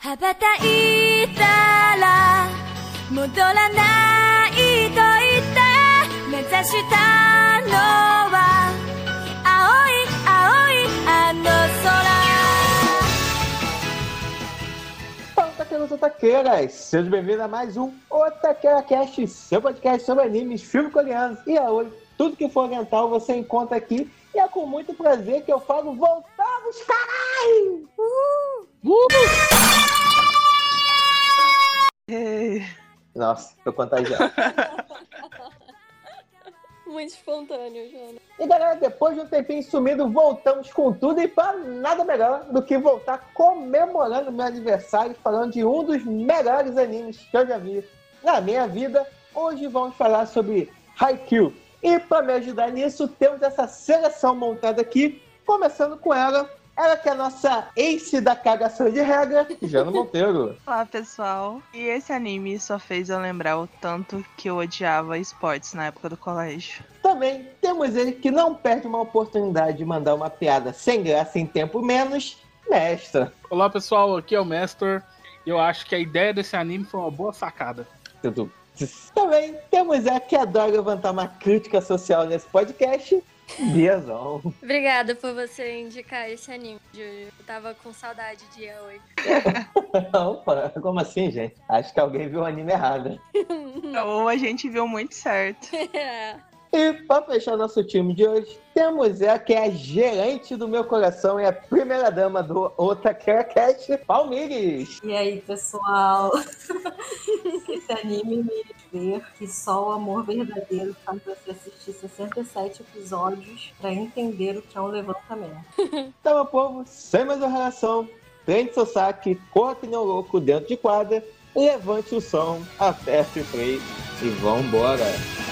羽ばたいたら戻らないと言って目指したのは青い青いあの空 Fala, taqueiros otaqueiras! Sejam bem-vindos a mais um Otaqueira Cast, seu podcast sobre animes, filmes coreanos e hoje tudo que for oriental você encontra aqui e é com muito prazer que eu falo voltamos, Nossa, tô contagiado. Muito espontâneo, Jana. E galera, depois de um tempinho sumido, voltamos com tudo e para nada melhor do que voltar comemorando meu aniversário, falando de um dos melhores animes que eu já vi na minha vida. Hoje vamos falar sobre Haikyuu. E para me ajudar nisso, temos essa seleção montada aqui, começando com ela, ela que é a nossa ace da cagação de regra, Jana Monteiro. Olá, pessoal. E esse anime só fez eu lembrar o tanto que eu odiava esportes na época do colégio. Também temos ele que não perde uma oportunidade de mandar uma piada sem graça em tempo menos, Mestra. Olá pessoal, aqui é o Mestor. E eu acho que a ideia desse anime foi uma boa sacada. Tudo. Também temos a que adora levantar uma crítica social nesse podcast, Biazão. Obrigada por você indicar esse anime, Júlio. Eu tava com saudade de Yaoi. Opa, como assim, gente? Acho que alguém viu o anime errado. Ou a gente viu muito certo. E para fechar nosso time de hoje, temos a que é a gerente do meu coração e a primeira dama do Otakera Cast, Palmires. E aí, pessoal? Esse anime me ver que só o amor verdadeiro faz você assistir 67 episódios pra entender o que é um levantamento. Então, meu povo, sem mais enrolação, prende seu saque, corra que nem um louco dentro de quadra, levante o som, aperte o play e vambora. Então,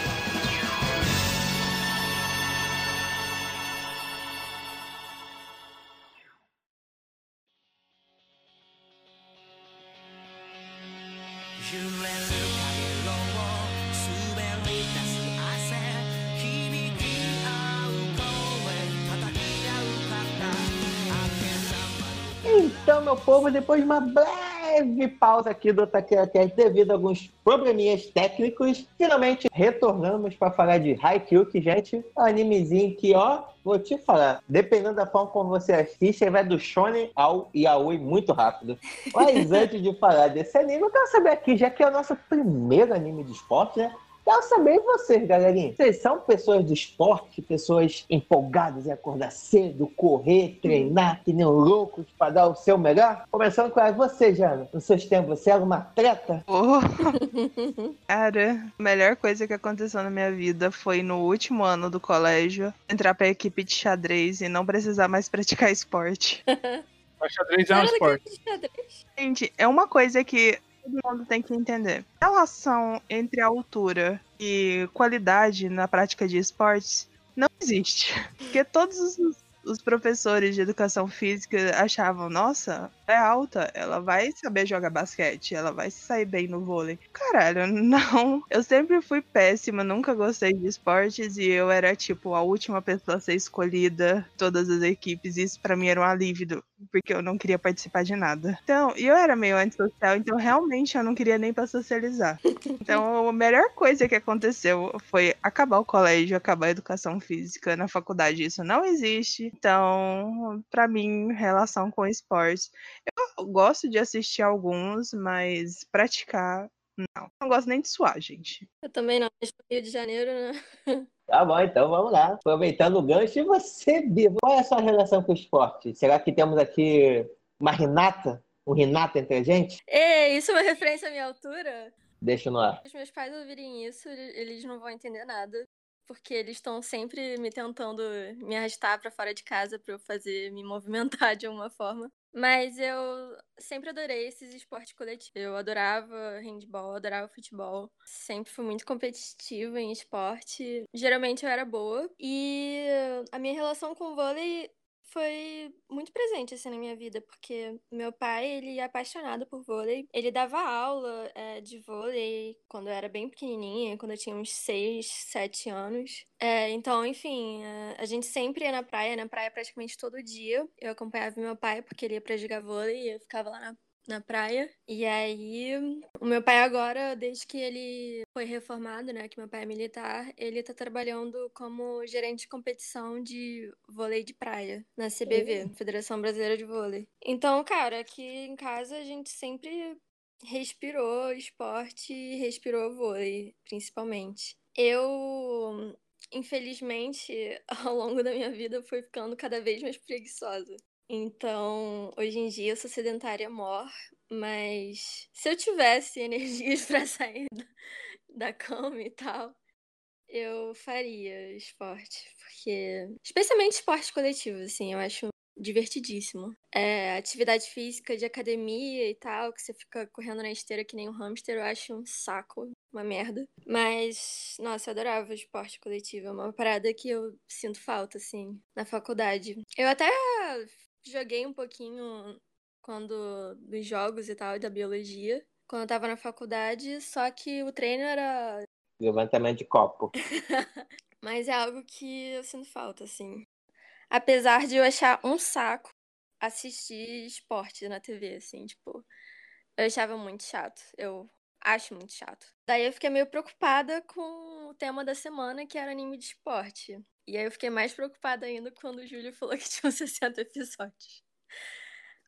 povo, depois de uma breve pausa aqui do Taquera Cast devido a alguns probleminhas técnicos, finalmente retornamos para falar de Haikyuu, que, gente, é um animezinho que, ó, vou te falar, dependendo da forma como você assiste, ele vai do shonen ao yaoi muito rápido. Mas antes de falar desse anime, eu quero saber aqui, já que é o nosso primeiro anime de esporte, né? Quero saber vocês, galerinha. Vocês são pessoas do esporte, pessoas empolgadas em acordar cedo, correr, treinar, que nem loucos para dar o seu melhor? Começando com você, Jana. Nos seus tempos, você era uma atleta? Oh. Cara, a melhor coisa que aconteceu na minha vida foi no último ano do colégio entrar pra equipe de xadrez e não precisar mais praticar esporte. O xadrez é um esporte. Gente, é uma coisa que todo mundo tem que entender. A relação entre a altura e qualidade na prática de esportes não existe. Porque todos os, os professores de educação física achavam, nossa, é alta, ela vai saber jogar basquete, ela vai se sair bem no vôlei. Caralho, não. Eu sempre fui péssima, nunca gostei de esportes e eu era, tipo, a última pessoa a ser escolhida, todas as equipes. Isso pra mim era um alívio, porque eu não queria participar de nada. Então, e eu era meio antissocial, então realmente eu não queria nem pra socializar. Então, a melhor coisa que aconteceu foi acabar o colégio, acabar a educação física na faculdade. Isso não existe. Então, pra mim, relação com esportes. Eu gosto de assistir alguns, mas praticar, não. Não gosto nem de suar, gente. Eu também não, mas no Rio de Janeiro, né? Tá bom, então vamos lá. Aproveitando o gancho, e você, Bia, qual é a sua relação com o esporte? Será que temos aqui uma Renata? Um Renata entre a gente? Ei, isso é uma referência à minha altura? Deixa no ar. Se meus pais ouvirem isso, eles não vão entender nada. Porque eles estão sempre me tentando me arrastar pra fora de casa pra eu fazer, me movimentar de alguma forma. Mas eu sempre adorei esses esportes coletivos. Eu adorava handball, adorava futebol. Sempre fui muito competitiva em esporte. Geralmente eu era boa. E a minha relação com o vôlei foi muito presente assim na minha vida, porque meu pai, ele é apaixonado por vôlei. Ele dava aula é, de vôlei quando eu era bem pequenininha, quando eu tinha uns 6, 7 anos. É, então, enfim, é, a gente sempre ia na praia, na praia praticamente todo dia. Eu acompanhava meu pai porque ele ia pra jogar vôlei e eu ficava lá na na praia. E aí, o meu pai agora, desde que ele foi reformado, né, que meu pai é militar, ele tá trabalhando como gerente de competição de vôlei de praia na CBV, Federação Brasileira de Vôlei. Então, cara, aqui em casa a gente sempre respirou esporte e respirou vôlei, principalmente. Eu, infelizmente, ao longo da minha vida, fui ficando cada vez mais preguiçosa. Então, hoje em dia eu sou sedentária mor, mas se eu tivesse energias para sair da cama e tal, eu faria esporte, porque especialmente esporte coletivo, assim, eu acho divertidíssimo. É, atividade física de academia e tal, que você fica correndo na esteira que nem um hamster, eu acho um saco, uma merda. Mas, nossa, eu adorava esporte coletivo, é uma parada que eu sinto falta, assim, na faculdade. Eu até joguei um pouquinho quando dos jogos e tal, da biologia, quando eu tava na faculdade, só que o treino era. Levantamento de copo. Mas é algo que eu sinto falta, assim. Apesar de eu achar um saco assistir esporte na TV, assim, tipo. Eu achava muito chato. Eu acho muito chato. Daí eu fiquei meio preocupada com o tema da semana, que era anime de esporte. E aí eu fiquei mais preocupada ainda quando o Júlio falou que tinham 60 episódios.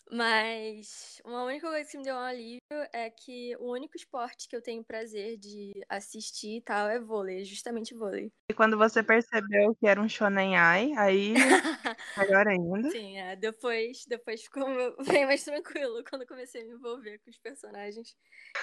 Mas uma única coisa que me deu um alívio é que o único esporte que eu tenho prazer de assistir e tal é vôlei, justamente vôlei. E quando você percebeu que era um shonen ai, aí melhor ainda. Sim, é, depois, depois ficou bem mais tranquilo quando comecei a me envolver com os personagens.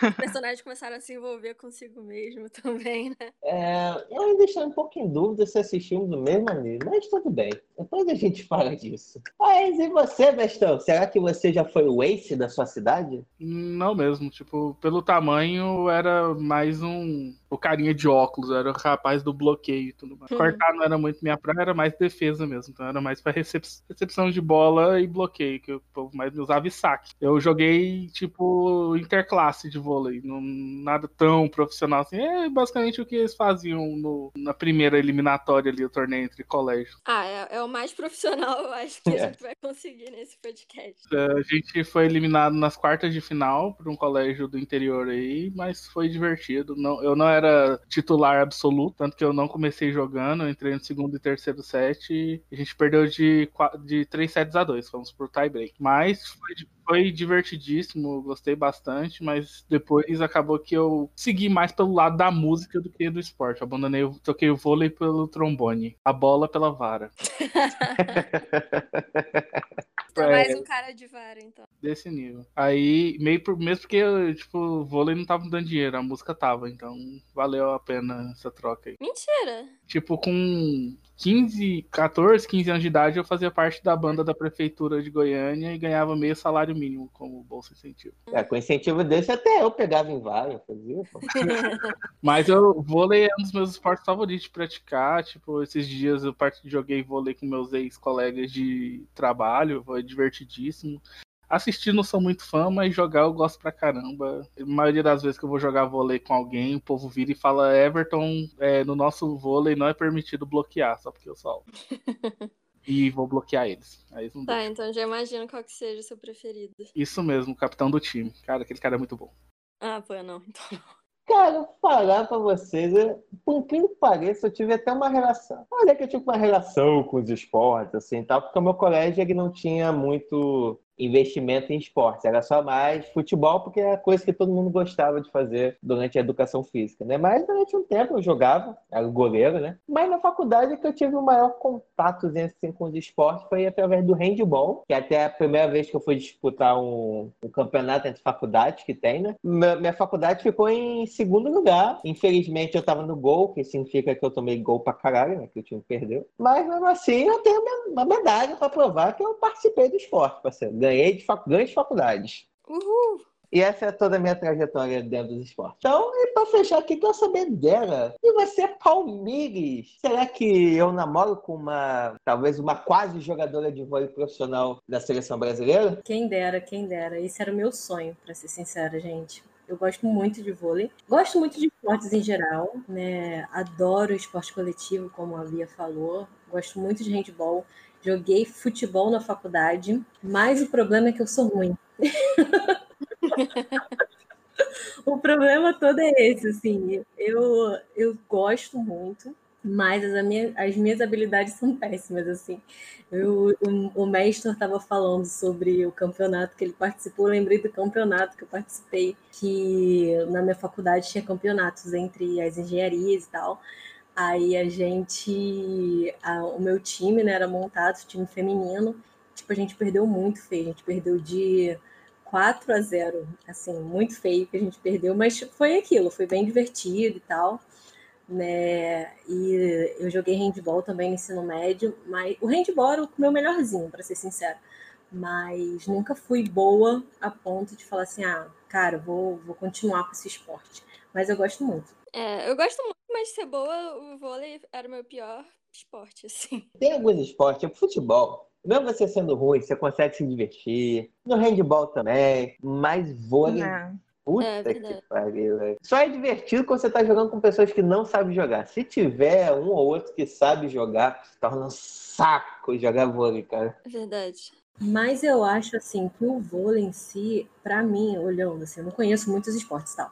Os personagens começaram a se envolver consigo mesmo também, né? É, eu ainda estou um pouco em dúvida se assistimos do mesmo anime, mas tudo bem. Depois a gente fala disso. Mas e você, Bestão? Será que você já foi o ace da sua cidade? Não mesmo, tipo, pelo tamanho era mais um. O carinha de óculos, era o rapaz do bloqueio e tudo mais. Uhum. Cortar não era muito minha praia, era mais defesa mesmo. Então era mais pra recep- recepção de bola e bloqueio, que o povo mais me usava e saque. Eu joguei, tipo, interclasse de vôlei, não, nada tão profissional assim. É basicamente o que eles faziam no- na primeira eliminatória ali, o torneio entre colégios. Ah, é, é o mais profissional, eu acho, que a É. gente vai conseguir nesse podcast. A gente foi eliminado nas quartas de final por um colégio do interior aí, mas foi divertido. Não, eu não era titular absoluto, tanto que eu não comecei jogando, eu entrei no segundo e terceiro set e a gente perdeu de, de 3 sets a 2, fomos pro tie break. Mas foi, foi divertidíssimo, gostei bastante, mas depois acabou que eu segui mais pelo lado da música do que do esporte. Abandonei, eu toquei o vôlei pelo trombone, a bola pela vara. Tá É. mais um cara de vara, então. Desse nível. Aí, meio por, mesmo porque, tipo, o vôlei não tava me dando dinheiro, a música tava, então valeu a pena essa troca aí. Mentira! Tipo, com 15, 14, 15 anos de idade, eu fazia parte da banda da prefeitura de Goiânia e ganhava meio salário mínimo como bolsa incentivo. É, com incentivo desse, até eu pegava em vara, fazia. Mas eu, vôlei é um dos meus esportes favoritos de praticar. Tipo, esses dias eu joguei vôlei com meus ex-colegas de trabalho, foi divertidíssimo. Assistir não sou muito fã, mas jogar eu gosto pra caramba. A maioria das vezes que eu vou jogar vôlei com alguém, o povo vira e fala: Everton, é, no nosso vôlei não é permitido bloquear, só porque eu sou alto." E vou bloquear eles. Aí eles não Tá, deixam. então já imagino qual que seja o seu preferido. Isso mesmo, o capitão do time. Cara, aquele cara é muito bom. Ah, pô, não. Então. Cara, falar pra vocês, eu, por incrível que pareça, eu tive até uma relação. Olha que eu tive uma relação com os esportes, assim, tal, porque o meu colégio ele não tinha muito investimento em esportes, era só mais futebol, porque era coisa que todo mundo gostava de fazer durante a educação física, né? Mas durante um tempo eu jogava, era goleiro, né? Mas na faculdade que eu tive o maior contato assim, com os esportes foi através do handball, que até a primeira vez que eu fui disputar um, um campeonato entre faculdades que tem, né? Minha, faculdade ficou em segundo lugar. Infelizmente eu tava no gol, que significa que eu tomei gol pra caralho, né? Que o time perdeu. Mas mesmo assim eu tenho uma medalha pra provar que eu participei do esporte, parceiro. Ganhei de fac... ganhei de faculdades. Uhul! E essa é toda a minha trajetória dentro dos esportes. Então, e pra fechar aqui, quero saber dela. E você, Palmires? Será que eu namoro com uma, talvez uma quase jogadora de vôlei profissional da seleção brasileira? Quem dera, quem dera. Esse era o meu sonho, pra ser sincera, gente. Eu gosto muito de vôlei. Gosto muito de esportes em geral, né? Adoro esporte coletivo, como a Lia falou. Gosto muito de handball. Joguei futebol na faculdade, mas o problema é que eu sou ruim. problema todo é esse, assim. Eu, eu gosto muito, mas as, minha, as minhas habilidades são péssimas, assim. Eu, o, o mestre estava falando sobre o campeonato que ele participou, eu lembrei do campeonato que eu participei, que na minha faculdade tinha campeonatos entre as engenharias e tal. Aí a gente, a, o meu time né, era montado, time feminino, tipo, a gente perdeu muito feio, a gente perdeu de 4 a 0, assim, muito feio que a gente perdeu, mas foi aquilo, foi bem divertido e tal, né? E eu joguei handball também no ensino médio, mas o handball era o meu melhorzinho, para ser sincero. Mas nunca fui boa a ponto de falar assim, ah, cara, vou, vou continuar com esse esporte. Mas eu gosto muito. É, eu gosto muito, mas ser boa, o vôlei era o meu pior esporte, assim. Tem alguns esportes, tipo futebol. Mesmo você sendo ruim, você consegue se divertir. No handball também. Mas vôlei. É. Puta É, que pariu, velho. Só é divertido quando você tá jogando com pessoas que não sabem jogar. Se tiver um ou outro que sabe jogar, torna um saco jogar vôlei, cara. É verdade. Mas eu acho assim que o vôlei em si, para mim, olhando assim, eu não conheço muitos esportes e tal,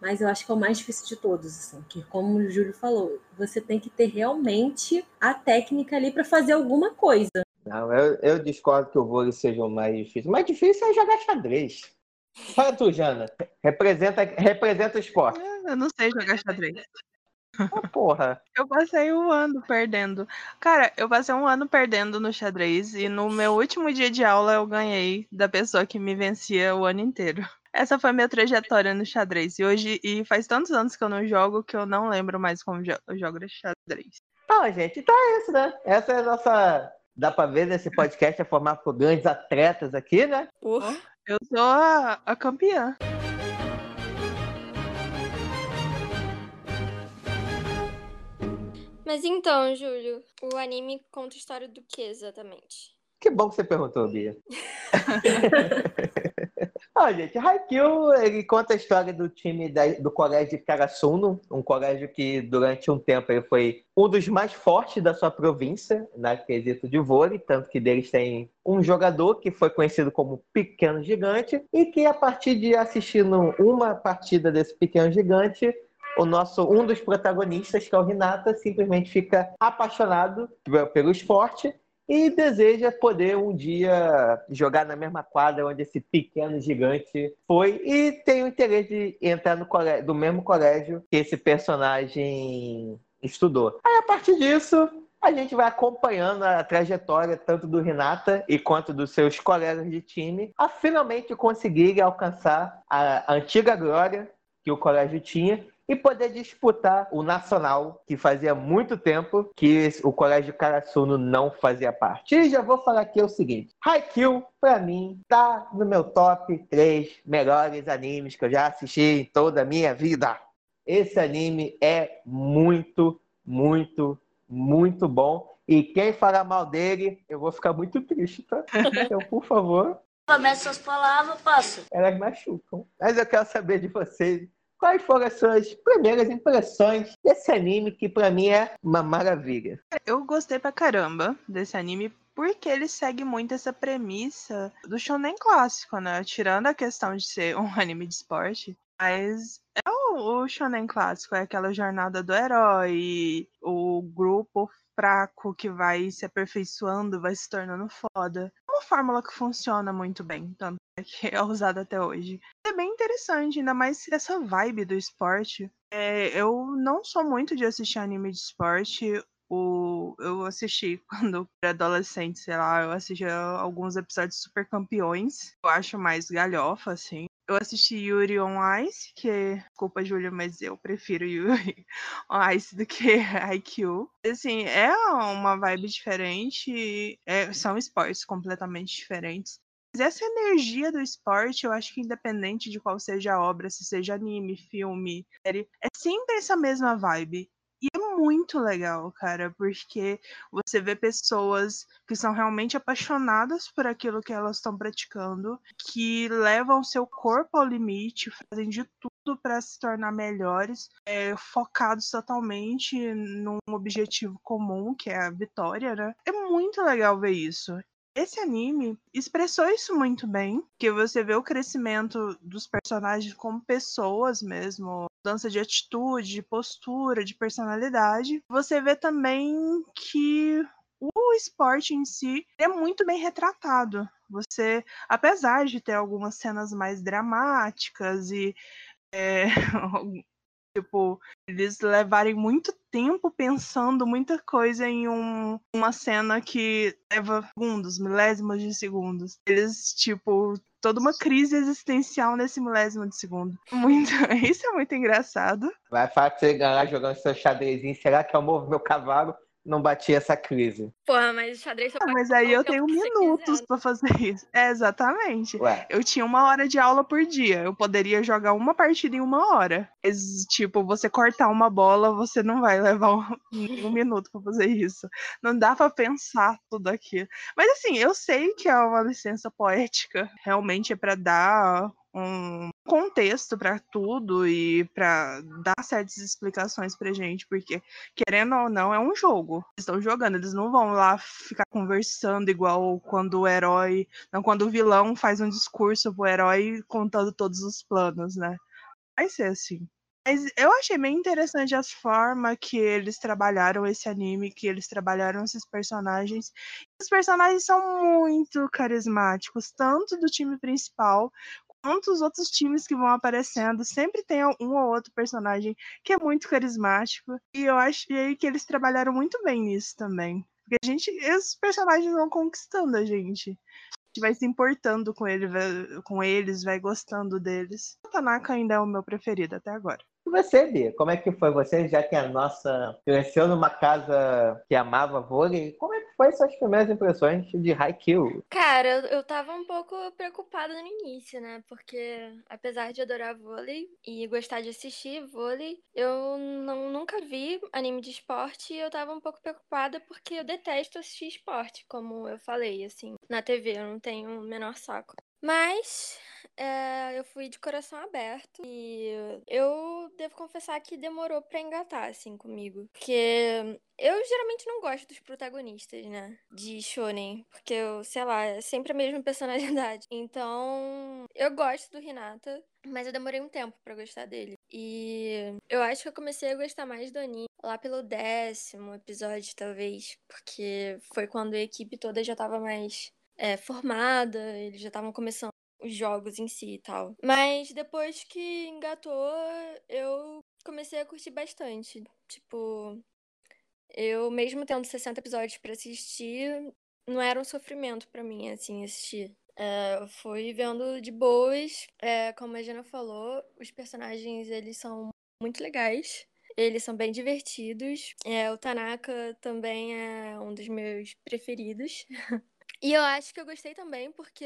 mas eu acho que é o mais difícil de todos, assim, que como o Júlio falou, você tem que ter realmente a técnica ali para fazer alguma coisa. Não, eu, eu discordo que o vôlei seja o mais difícil. O mais difícil é jogar xadrez. Fala tu, Jana. Representa, representa o esporte. Eu não sei jogar xadrez. Ah, porra. Eu passei um ano perdendo. Cara, eu passei um ano perdendo no xadrez e no meu último dia de aula eu ganhei da pessoa que me vencia o ano inteiro. Essa foi a minha trajetória no xadrez. E hoje, e faz tantos anos que eu não jogo que eu não lembro mais como jo- eu jogo xadrez. Não, gente, então é isso, né? Essa é a nossa. Dá pra ver nesse podcast é formado por grandes atletas aqui, né? Porra. Eu sou a, a campeã. Mas então, Júlio, o anime conta a história do que exatamente? Que bom que você perguntou, Bia. Ah, gente, Haikyuu, ele conta a história do time da- do colégio de Karasuno, um colégio que durante um tempo ele foi um dos mais fortes da sua província, na quesito de vôlei, tanto que deles tem um jogador que foi conhecido como Pequeno Gigante, e que a partir de assistindo uma partida desse Pequeno Gigante, o nosso um dos protagonistas, que é o Hinata, simplesmente fica apaixonado pe- pelo esporte e deseja poder um dia jogar na mesma quadra onde esse pequeno gigante foi e tem o interesse de entrar no colégio, do mesmo colégio que esse personagem estudou. Aí a partir disso a gente vai acompanhando a trajetória tanto do Renata e quanto dos seus colegas de time a finalmente conseguirem alcançar a antiga glória que o colégio tinha e poder disputar o nacional, que fazia muito tempo que o Colégio Karasuno não fazia parte. E já vou falar aqui o seguinte: Haikyuu, pra mim, tá no meu top 3 melhores animes que eu já assisti em toda a minha vida. Esse anime é muito, muito, muito bom. E quem falar mal dele, eu vou ficar muito triste, tá? Então, por favor, Começa suas palavras, passa. elas machucam. Mas eu quero saber de vocês. Quais foram as suas primeiras impressões desse anime que pra mim é uma maravilha? Eu gostei pra caramba desse anime porque ele segue muito essa premissa do shonen clássico, né? Tirando a questão de ser um anime de esporte, mas é o, o shonen clássico, é aquela jornada do herói, o grupo fraco que vai se aperfeiçoando, vai se tornando foda. É uma fórmula que funciona muito bem, tanto é que é usada até hoje. Bem interessante, ainda mais essa vibe do esporte. É, eu não sou muito de assistir anime de esporte, o, eu assisti quando era adolescente, sei lá, eu assisti alguns episódios Super Campeões. Eu acho mais galhofa, assim. Eu assisti Yuri on Ice, que, desculpa, Júlia, mas eu prefiro Yuri on Ice do que Haikyuu. Assim, é uma vibe diferente, é- são esportes completamente diferentes. Essa energia do esporte, eu acho que independente de qual seja a obra, se seja anime, filme, série, é sempre essa mesma vibe. E é muito legal, cara, porque você vê pessoas que são realmente apaixonadas por aquilo que elas estão praticando, que levam seu corpo ao limite, fazem de tudo para se tornar melhores, é, focados totalmente num objetivo comum, que é a vitória, né? É muito legal ver isso. Esse anime expressou isso muito bem, que você vê o crescimento dos personagens como pessoas mesmo, mudança de atitude, de postura, de personalidade. Você vê também que o esporte em si é muito bem retratado. Você, apesar de ter algumas cenas mais dramáticas e é, tipo, eles levarem muito tempo pensando muita coisa em um, uma cena que leva segundos, milésimos de segundos. Eles, tipo, toda uma crise existencial nesse milésimo de segundo. Muito, isso é muito engraçado. Vai falar que você ganhar jogando seu xadrezinho, será que eu movo meu cavalo? Não batia essa crise. Porra, mas xadrez só ah, Mas aí eu tenho minutos para fazer isso. É, exatamente. Ué. Eu tinha uma hora de aula por dia. Eu poderia jogar uma partida em uma hora. Mas, tipo, você cortar uma bola, você não vai levar um, um minuto para fazer isso. Não dá para pensar tudo aquilo. Mas assim, eu sei que é uma licença poética. Realmente é para dar um contexto para tudo e para dar certas explicações pra gente, porque querendo ou não é um jogo. Eles estão jogando, eles não vão lá ficar conversando igual quando o herói, não quando o vilão faz um discurso pro herói contando todos os planos, né? Vai ser assim. Mas eu achei bem interessante a forma que eles trabalharam esse anime, que eles trabalharam esses personagens. Os personagens são muito carismáticos, tanto do time principal quanto outros times que vão aparecendo, sempre tem um ou outro personagem que é muito carismático. E eu achei que eles trabalharam muito bem nisso também. Porque a gente, esses personagens vão conquistando a gente. A gente vai se importando com, ele, com eles, vai gostando deles. O Tanaka ainda é o meu preferido até agora. E você, Bia, como é que foi? Você, já que a nossa cresceu numa casa que amava vôlei, como é que foi suas primeiras impressões de Haikyuu? Cara, eu, eu tava um pouco preocupada no início, né? Porque apesar de adorar vôlei e gostar de assistir vôlei, eu não, nunca vi anime de esporte e eu tava um pouco preocupada porque eu detesto assistir esporte, como eu falei, assim, na TV, eu não tenho o menor saco. Mas é, eu fui de coração aberto e eu devo confessar que demorou pra engatar, assim, comigo. Porque eu geralmente não gosto dos protagonistas, né? De shonen. Porque eu, sei lá, é sempre a mesma personalidade. Então, eu gosto do Hinata, mas eu demorei um tempo para gostar dele. E eu acho que eu comecei a gostar mais do anime lá pelo décimo episódio, talvez. Porque foi quando a equipe toda já tava mais é, formada, eles já estavam começando os jogos em si e tal. Mas depois que engatou, eu comecei a curtir bastante. Tipo, eu mesmo tendo 60 episódios para assistir, não era um sofrimento para mim, assim, assistir. É, fui vendo de boas. É, como a Jana falou, os personagens, eles são muito legais. Eles são bem divertidos. É, o Tanaka também é um dos meus preferidos. E eu acho que eu gostei também porque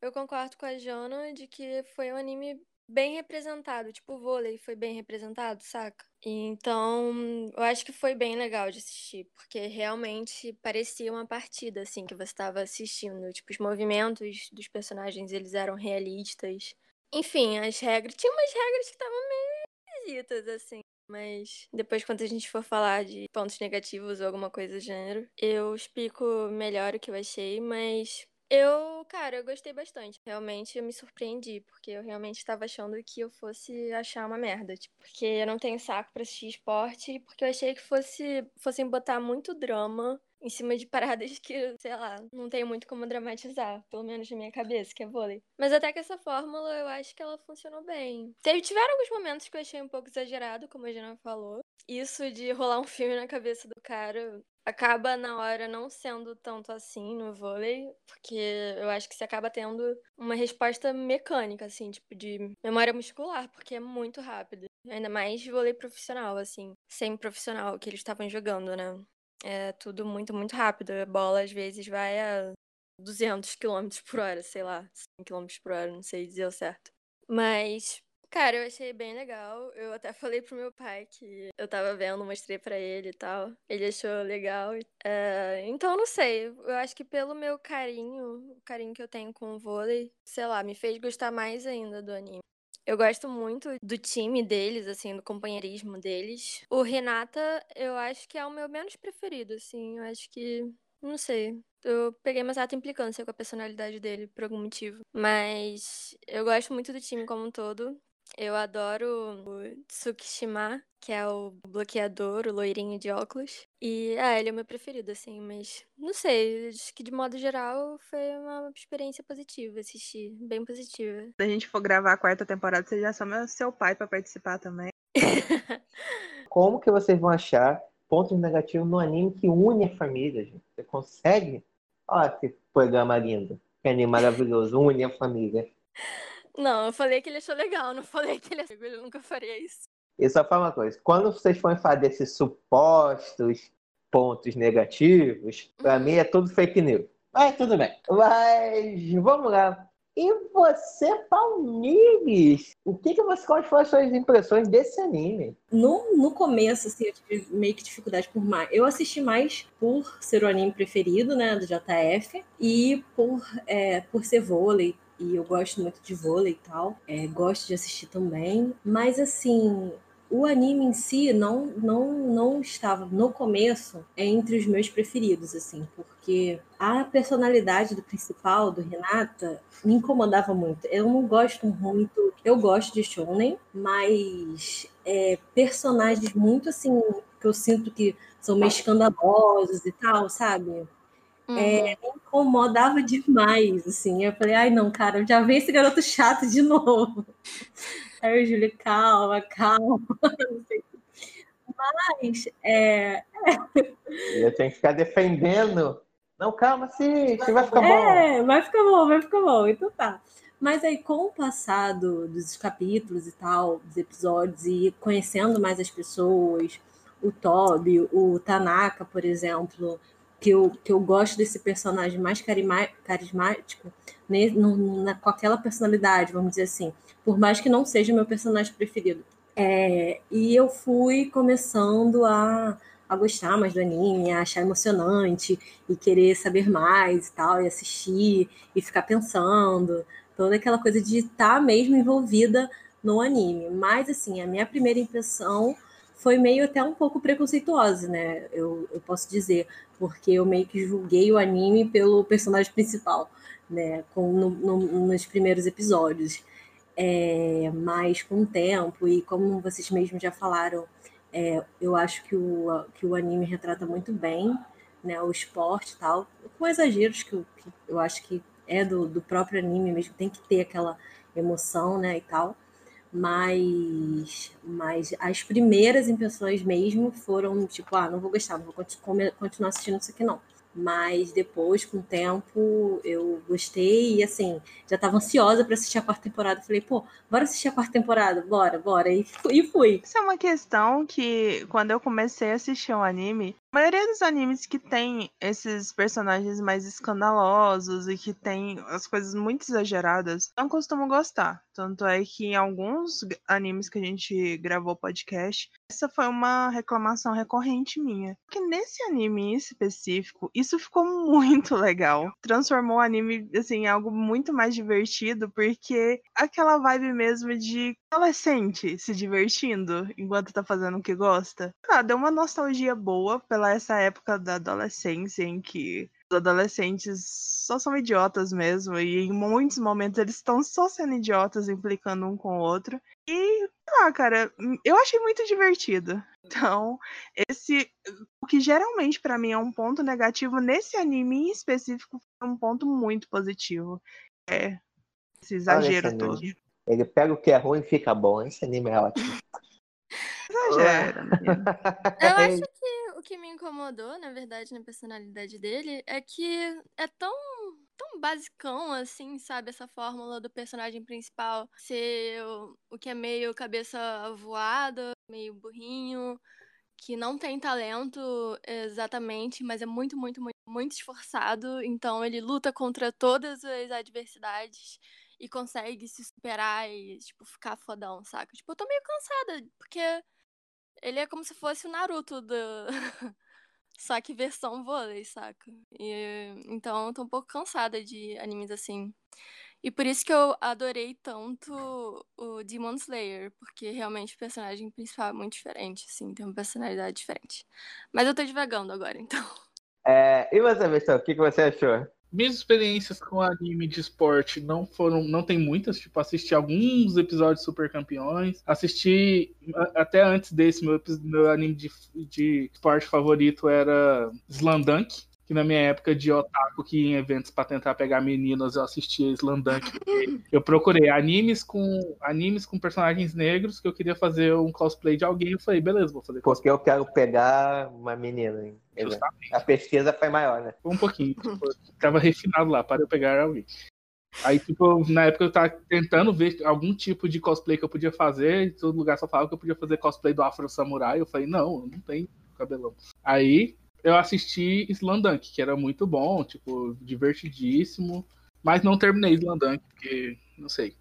eu concordo com a Jana de que foi um anime bem representado, tipo o vôlei foi bem representado, saca? Então, eu acho que foi bem legal de assistir, porque realmente parecia uma partida, assim, que você estava assistindo. Tipo, os movimentos dos personagens, eles eram realistas. Enfim, as regras... Tinha umas regras que estavam meio esquisitas, assim. Mas depois, quando a gente for falar de pontos negativos ou alguma coisa do gênero, eu explico melhor o que eu achei, mas eu, cara, eu gostei bastante. Realmente eu me surpreendi, porque eu realmente estava achando que eu fosse achar uma merda. Tipo, porque eu não tenho saco pra assistir esporte, porque eu achei que fosse, fossem botar muito drama em cima de paradas que, sei lá, não tem muito como dramatizar, pelo menos na minha cabeça, que é vôlei. Mas até que essa fórmula eu acho que ela funcionou bem. Teve, tiveram alguns momentos que eu achei um pouco exagerado, como a Jana falou. Isso de rolar um filme na cabeça do cara acaba na hora não sendo tanto assim no vôlei, porque eu acho que você acaba tendo uma resposta mecânica, assim, tipo de memória muscular, porque é muito rápido. Ainda mais vôlei profissional, assim, semi-profissional que eles estavam jogando, né? É tudo muito, muito rápido. A bola às vezes vai a 200 km por hora, sei lá, 100 km por hora, não sei dizer o certo. Mas, cara, eu achei bem legal. Eu até falei pro meu pai que eu tava vendo, mostrei para ele e tal. Ele achou legal. É, então, não sei. Eu acho que pelo meu carinho, o carinho que eu tenho com o vôlei, sei lá, me fez gostar mais ainda do anime. Eu gosto muito do time deles, assim, do companheirismo deles. O Renata, eu acho que é o meu menos preferido, assim. Eu acho que. Não sei. Eu peguei uma certa implicância com a personalidade dele, por algum motivo. Mas eu gosto muito do time como um todo. Eu adoro o Tsukishima, que é o bloqueador, o loirinho de óculos. E, ah, ele é o meu preferido, assim, mas não sei, acho que de modo geral foi uma experiência positiva assistir, bem positiva. Se a gente for gravar a quarta temporada, você já chama seu pai pra participar também. Como que vocês vão achar pontos negativos no anime que une a família, gente? Você consegue? Olha que programa lindo. Que anime maravilhoso, une a família. Não, eu falei que ele achou legal, não falei que ele, ele nunca faria isso. E só fala uma coisa: quando vocês forem falar desses supostos pontos negativos, pra mim é tudo fake news. Mas tudo bem. Mas vamos lá. E você, Palmires, o que, que você, quais foram as suas impressões desse anime? No, no começo, assim, eu tive meio que dificuldade por mais. Eu assisti mais por ser o anime preferido, né, do JF, e por, é, por ser vôlei. E eu gosto muito de vôlei e tal. É, gosto de assistir também. Mas, assim, o anime em si não, não, não estava no começo entre os meus preferidos, assim, porque a personalidade do principal, do Renata, me incomodava muito. Eu não gosto muito, eu gosto de shonen, mas é, personagens muito assim que eu sinto que são meio escandalosos e tal, sabe? Uhum. É, me incomodava demais, assim. Eu falei, ai não, cara, já vem esse garoto chato de novo. Aí o Júlio, calma, calma. Mas, é, Eu tenho que ficar defendendo. Não, calma, sim, vai ficar bom. é, vai ficar bom, vai ficar bom. Então tá. Mas aí, com o passado dos capítulos e tal, dos episódios, e conhecendo mais as pessoas, o Toby, o Tanaka, por exemplo, que eu, que eu gosto desse personagem mais carismático, né, no- na- com aquela personalidade, vamos dizer assim, por mais que não seja meu personagem preferido. É, e eu fui começando a, a gostar mais do anime, a achar emocionante e querer saber mais e tal, e assistir e ficar pensando, toda aquela coisa de estar mesmo envolvida no anime. Mas, assim, a minha primeira impressão foi meio até um pouco preconceituosa, né? Eu, eu posso dizer, porque eu meio que julguei o anime pelo personagem principal, né? Com, no- no- nos primeiros episódios. É, mas com o tempo, e como vocês mesmos já falaram, é, eu acho que o, que o anime retrata muito bem né, o esporte e tal, com exageros que eu, que eu acho que é do, do próprio anime mesmo, tem que ter aquela emoção né, e tal. Mas, mas as primeiras impressões mesmo foram tipo, ah, não vou gostar, não vou continuar assistindo isso aqui não. Mas depois, com o tempo, eu gostei e assim, já estava ansiosa para assistir a quarta temporada. Falei, pô, bora assistir a quarta temporada? Bora, bora. E fui. Isso é uma questão que, quando eu comecei a assistir um anime, maioria dos animes que tem esses personagens mais escandalosos e que tem as coisas muito exageradas, não costumo gostar. Tanto é que em alguns animes que a gente gravou podcast, essa foi uma reclamação recorrente minha. Porque nesse anime específico, isso ficou muito legal. Transformou o anime, assim, em algo muito mais divertido, porque aquela vibe mesmo de adolescente se divertindo enquanto tá fazendo o que gosta. Ah, deu uma nostalgia boa pela essa época da adolescência em que os adolescentes só são idiotas mesmo e em muitos momentos eles estão só sendo idiotas implicando um com o outro. E, ah, cara, eu achei muito divertido. Então, esse o que geralmente pra mim é um ponto negativo nesse anime em específico foi um ponto muito positivo. É esse exagero esse todo. Ele pega o que é ruim e fica bom. Esse anime é ótimo. Exagera. Eu acho que me incomodou, na verdade, na personalidade dele, é que é tão, tão basicão, assim, sabe? Essa fórmula do personagem principal ser o, o que é meio cabeça voada, meio burrinho, que não tem talento exatamente, mas é muito, muito, muito, muito esforçado. Então ele luta contra todas as adversidades e consegue se superar e, tipo, ficar fodão, saca? Tipo, eu tô meio cansada, porque ele é como se fosse o Naruto do. Só que versão vôlei, saca? E, então eu tô um pouco cansada de animes assim. E por isso que eu adorei tanto o Demon Slayer, porque realmente o personagem principal é muito diferente, assim, tem uma personalidade diferente. Mas eu tô divagando agora, então. É, e você, Bestão, o que, que você achou? Minhas experiências com anime de esporte não foram, não tem muitas, tipo, assisti alguns episódios de Super Campeões, assisti até antes desse, meu, meu anime de, de esporte favorito era Slandunk, que na minha época de otaku que ia em eventos pra tentar pegar meninas, eu assistia Slandunk. eu procurei animes com animes com personagens negros que eu queria fazer um cosplay de alguém, eu falei, beleza, vou fazer Porque eu quero pegar uma menina. hein? Justamente. A pesquisa foi maior, né? Foi um pouquinho. Tipo, tava refinado lá para eu pegar alguém. Aí, tipo, na época eu tava tentando ver algum tipo de cosplay que eu podia fazer. E todo lugar só falava que eu podia fazer cosplay do Afro Samurai. Eu falei, não, não tem cabelão. Aí eu assisti Slandunk, que era muito bom, tipo, divertidíssimo. Mas não terminei Slandunk, porque, não sei.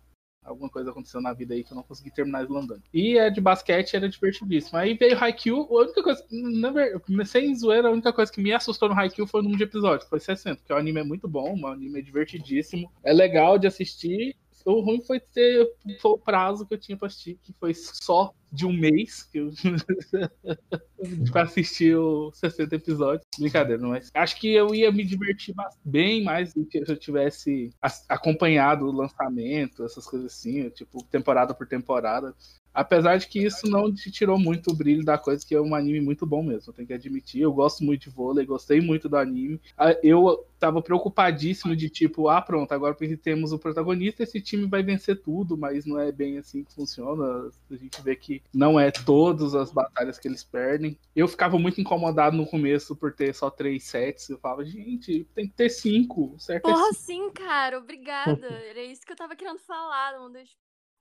Alguma coisa aconteceu na vida aí que eu não consegui terminar Slandunk. E a de basquete era divertidíssimo. Aí veio Haikyuu, a única coisa, na sem zoeira, a única coisa que me assustou no Haikyuu foi o número de episódios, foi 60, porque o anime é muito bom, o anime é divertidíssimo, é legal de assistir. O ruim foi ter foi o prazo que eu tinha pra assistir, que foi só de um mês que eu... pra assistir os 60 episódios. Brincadeira, mas acho que eu ia me divertir bem mais do que se eu tivesse acompanhado o lançamento, essas coisas assim, tipo, temporada por temporada. Apesar de que isso não te tirou muito o brilho da coisa, que é um anime muito bom mesmo, tenho que admitir. Eu gosto muito de vôlei, gostei muito do anime. Ah, Eu tava preocupadíssimo de tipo, ah, pronto, agora porque temos o protagonista, esse time vai vencer tudo, mas não é bem assim que funciona. A gente vê que não é todas as batalhas que eles perdem. Eu ficava muito incomodado no começo por ter só três sets. Eu falava, gente, tem que ter cinco. Certo é Porra, sim, cara, obrigada. Era isso que eu tava querendo falar, uma das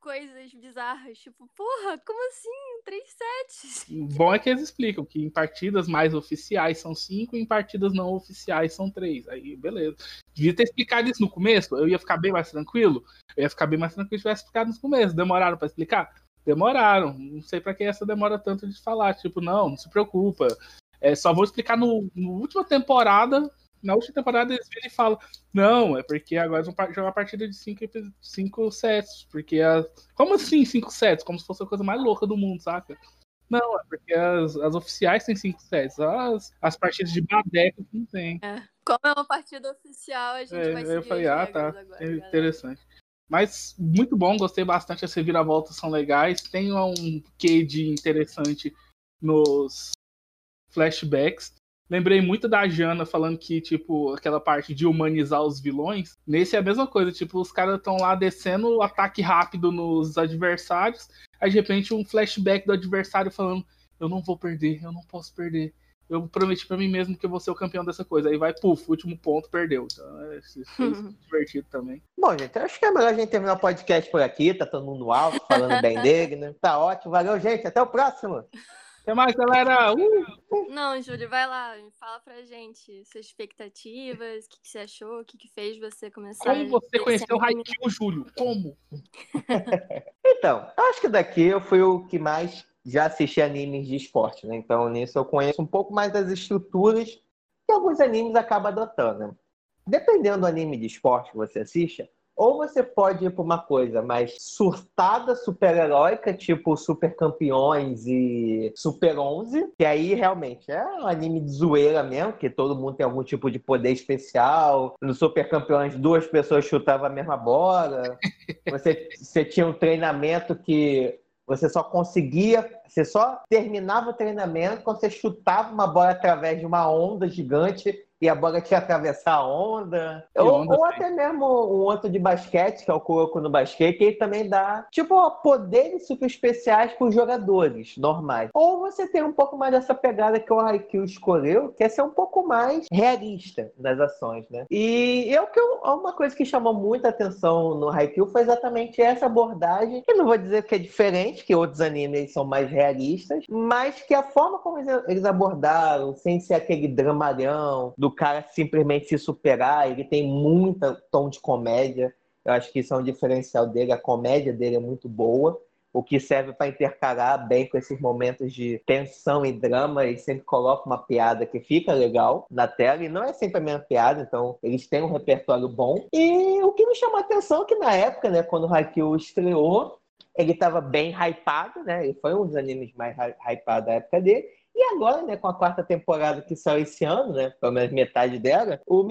coisas bizarras. Tipo, porra, como assim? Três sets? Bom é que eles explicam que em partidas mais oficiais são cinco, em partidas não oficiais são três. Aí, beleza. Devia ter explicado isso no começo, eu ia ficar bem mais tranquilo. Eu ia ficar bem mais tranquilo se tivesse explicado no começo. Demoraram pra explicar? Demoraram. Não sei pra que essa demora tanto de falar. Tipo, não, não se preocupa. É, só vou explicar no, no última temporada. Na última temporada eles viram e falam: Não, é porque agora eles vão jogar a partida de cinco, cinco sets. Porque a... Como assim cinco sets? Como se fosse a coisa mais louca do mundo, saca? Não, é porque as, as oficiais têm cinco sets. As, as partidas de badeca não tem. É. Como é uma partida oficial, a gente É, vai eu falei, as ah, tá. agora, É galera. interessante. Mas muito bom, gostei bastante. As reviravoltas são legais. Tem um quê de interessante nos flashbacks. Lembrei muito da Jana falando que, tipo, aquela parte de humanizar os vilões. Nesse é a mesma coisa, tipo, os caras estão lá descendo o ataque rápido nos adversários. Aí, de repente, um flashback do adversário falando: Eu não vou perder, eu não posso perder. Eu prometi pra mim mesmo que eu vou ser o campeão dessa coisa. Aí vai, puf, último ponto, perdeu. Então, é, isso foi divertido também. Bom, gente, acho que é melhor a gente terminar o podcast por aqui. Tá todo mundo alto, falando bem dele, né? Tá ótimo. Valeu, gente. Até o próximo. Até mais, galera! Uh! Não, Júlio, vai lá, fala pra gente suas expectativas, o que, que você achou, o que, que fez você começar Como você conheceu o. Haikyuu, Júlio? Como? Então, acho que daqui eu fui o que mais já assisti animes de esporte, né? Então, nisso eu conheço um pouco mais das estruturas que alguns animes acabam adotando. né? Dependendo do anime de esporte que você assista, ou você pode ir para uma coisa mais surtada, super-heróica, tipo Super Campeões e Super 11, que aí realmente é um anime de zoeira mesmo, que todo mundo tem algum tipo de poder especial. No Super Campeões, duas pessoas chutavam a mesma bola. Você, você tinha um treinamento que você só conseguia, você só terminava o treinamento quando você chutava uma bola através de uma onda gigante e a bola tinha que atravessar a onda. Que Ou, onda ou até mesmo um outro de basquete, que é o Kuroko no basquete, que ele também dá, tipo, poderes super especiais para os jogadores normais. Ou você tem um pouco mais dessa pegada que o Haikyuu escolheu, que é ser um pouco mais realista nas ações, né? E eu que eu- uma coisa que chamou muita atenção no Haikyuu foi exatamente essa abordagem. Eu não vou dizer que é diferente, que outros animes são mais realistas, mas que a forma como eles- eles abordaram, sem ser aquele dramalhão do cara simplesmente se superar, ele tem muito tom de comédia. Eu acho que isso é um diferencial dele, a comédia dele é muito boa. O que serve para intercalar bem com esses momentos de tensão e drama, ele sempre coloca uma piada que fica legal na tela, e não é sempre a mesma piada, então eles têm um repertório bom. E o que me chamou a atenção é que na época, né, quando o Haikyuu estreou, ele estava bem hypado, né? Ele foi um dos animes mais hy- hypados da época dele. E agora, né, com a quarta temporada que saiu esse ano, né, pelo menos metade dela, o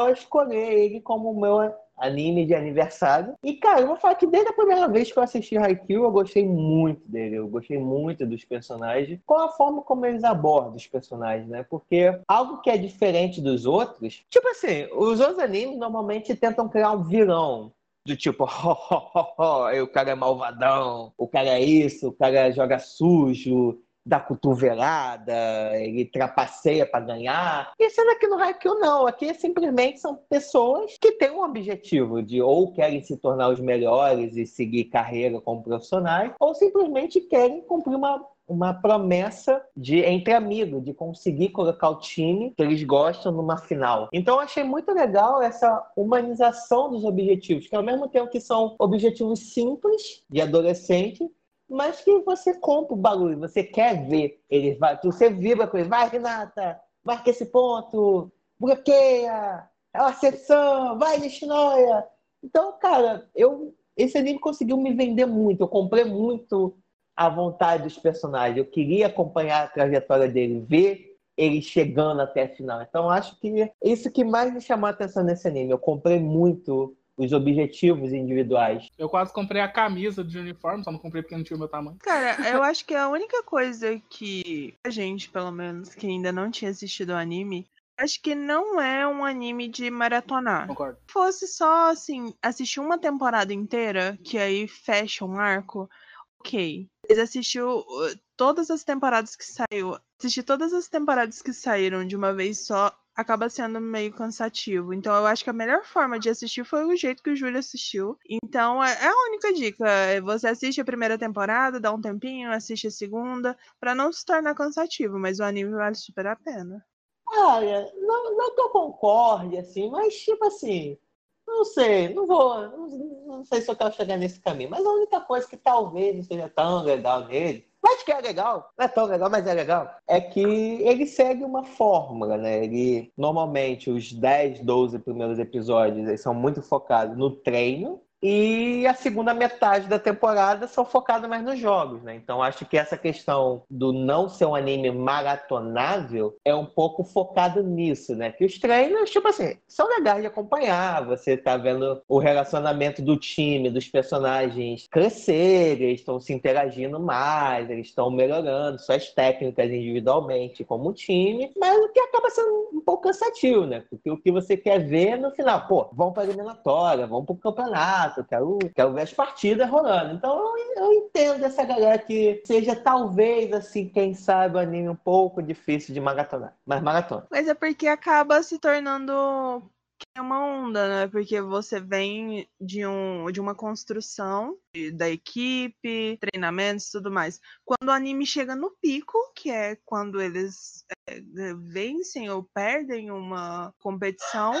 a escolher ele como o meu anime de aniversário. E, cara, eu vou falar que desde a primeira vez que eu assisti Haikyuu, eu gostei muito dele. Eu gostei muito dos personagens, com a forma como eles abordam os personagens, né? Porque algo que é diferente dos outros, tipo assim, os outros animes normalmente tentam criar um vilão, do tipo, oh, oh, oh, o cara é malvadão, o cara é isso, o cara joga sujo, dá cotovelada, ele trapaceia para ganhar. E sendo aqui no Haikyuu, não. Aqui simplesmente são pessoas que têm um objetivo de ou querem se tornar os melhores e seguir carreira como profissionais, ou simplesmente querem cumprir uma uma promessa de entre amigos, de conseguir colocar o time que eles gostam numa final. Então achei muito legal essa humanização dos objetivos, que ao mesmo tempo que são objetivos simples de adolescente, mas que você compra o bagulho, você quer ver ele, vai, você vibra com ele, vai Renata, marca esse ponto, bloqueia, é uma acepção, vai Nishinoya. Então, cara, eu esse anime conseguiu me vender muito, eu comprei muito a vontade dos personagens, eu queria acompanhar a trajetória dele, ver ele chegando até a final. Então, acho que isso que mais me chamou a atenção nesse anime, eu comprei muito os objetivos individuais. Eu quase comprei a camisa de uniforme, só não comprei porque não tinha o meu tamanho. Cara, eu acho que a única coisa que a gente, pelo menos, que ainda não tinha assistido o anime, acho que não é um anime de maratonar. Concordo. Se fosse só, assim, assistir uma temporada inteira, que aí fecha um arco, ok. Eles assistiu uh, todas as temporadas que saiu. Assistir todas as temporadas que saíram de uma vez só acaba sendo meio cansativo. Então eu acho que a melhor forma de assistir foi o jeito que o Júlio assistiu. Então é, é a única dica. É você assiste a primeira temporada, dá um tempinho, assiste a segunda, para não se tornar cansativo, mas o anime vale super a pena. Olha, não, não que eu concorde, assim, mas tipo assim, não sei, não vou, não, não sei se eu quero chegar nesse caminho, mas a única coisa que talvez não seja tão legal nele mas que é legal, não é tão legal, mas é legal, é que ele segue uma fórmula, né? Ele, normalmente, os 10, 12 primeiros episódios, eles são muito focados no treino, e a segunda metade da temporada são focadas mais nos jogos, né? Então acho que essa questão do não ser um anime maratonável é um pouco focado nisso, né? Que os treinos, tipo assim, são legais de acompanhar. Você tá vendo o relacionamento do time, dos personagens crescer, eles estão se interagindo mais, eles estão melhorando suas técnicas individualmente como time, mas o que acaba sendo um pouco cansativo, né? Porque o que você quer ver no final, pô, vão para eliminatória, vão para o campeonato campeonato, quero, quero ver as partidas rolando. Então eu, eu entendo essa galera que seja talvez, assim, quem sabe, anime um pouco difícil de maratonar. Mas maratona. Mas é porque acaba se tornando é uma onda, né? Porque você vem de, um, de uma construção da equipe, treinamentos e tudo mais. Quando o anime chega no pico, que é quando eles é, vencem ou perdem uma competição,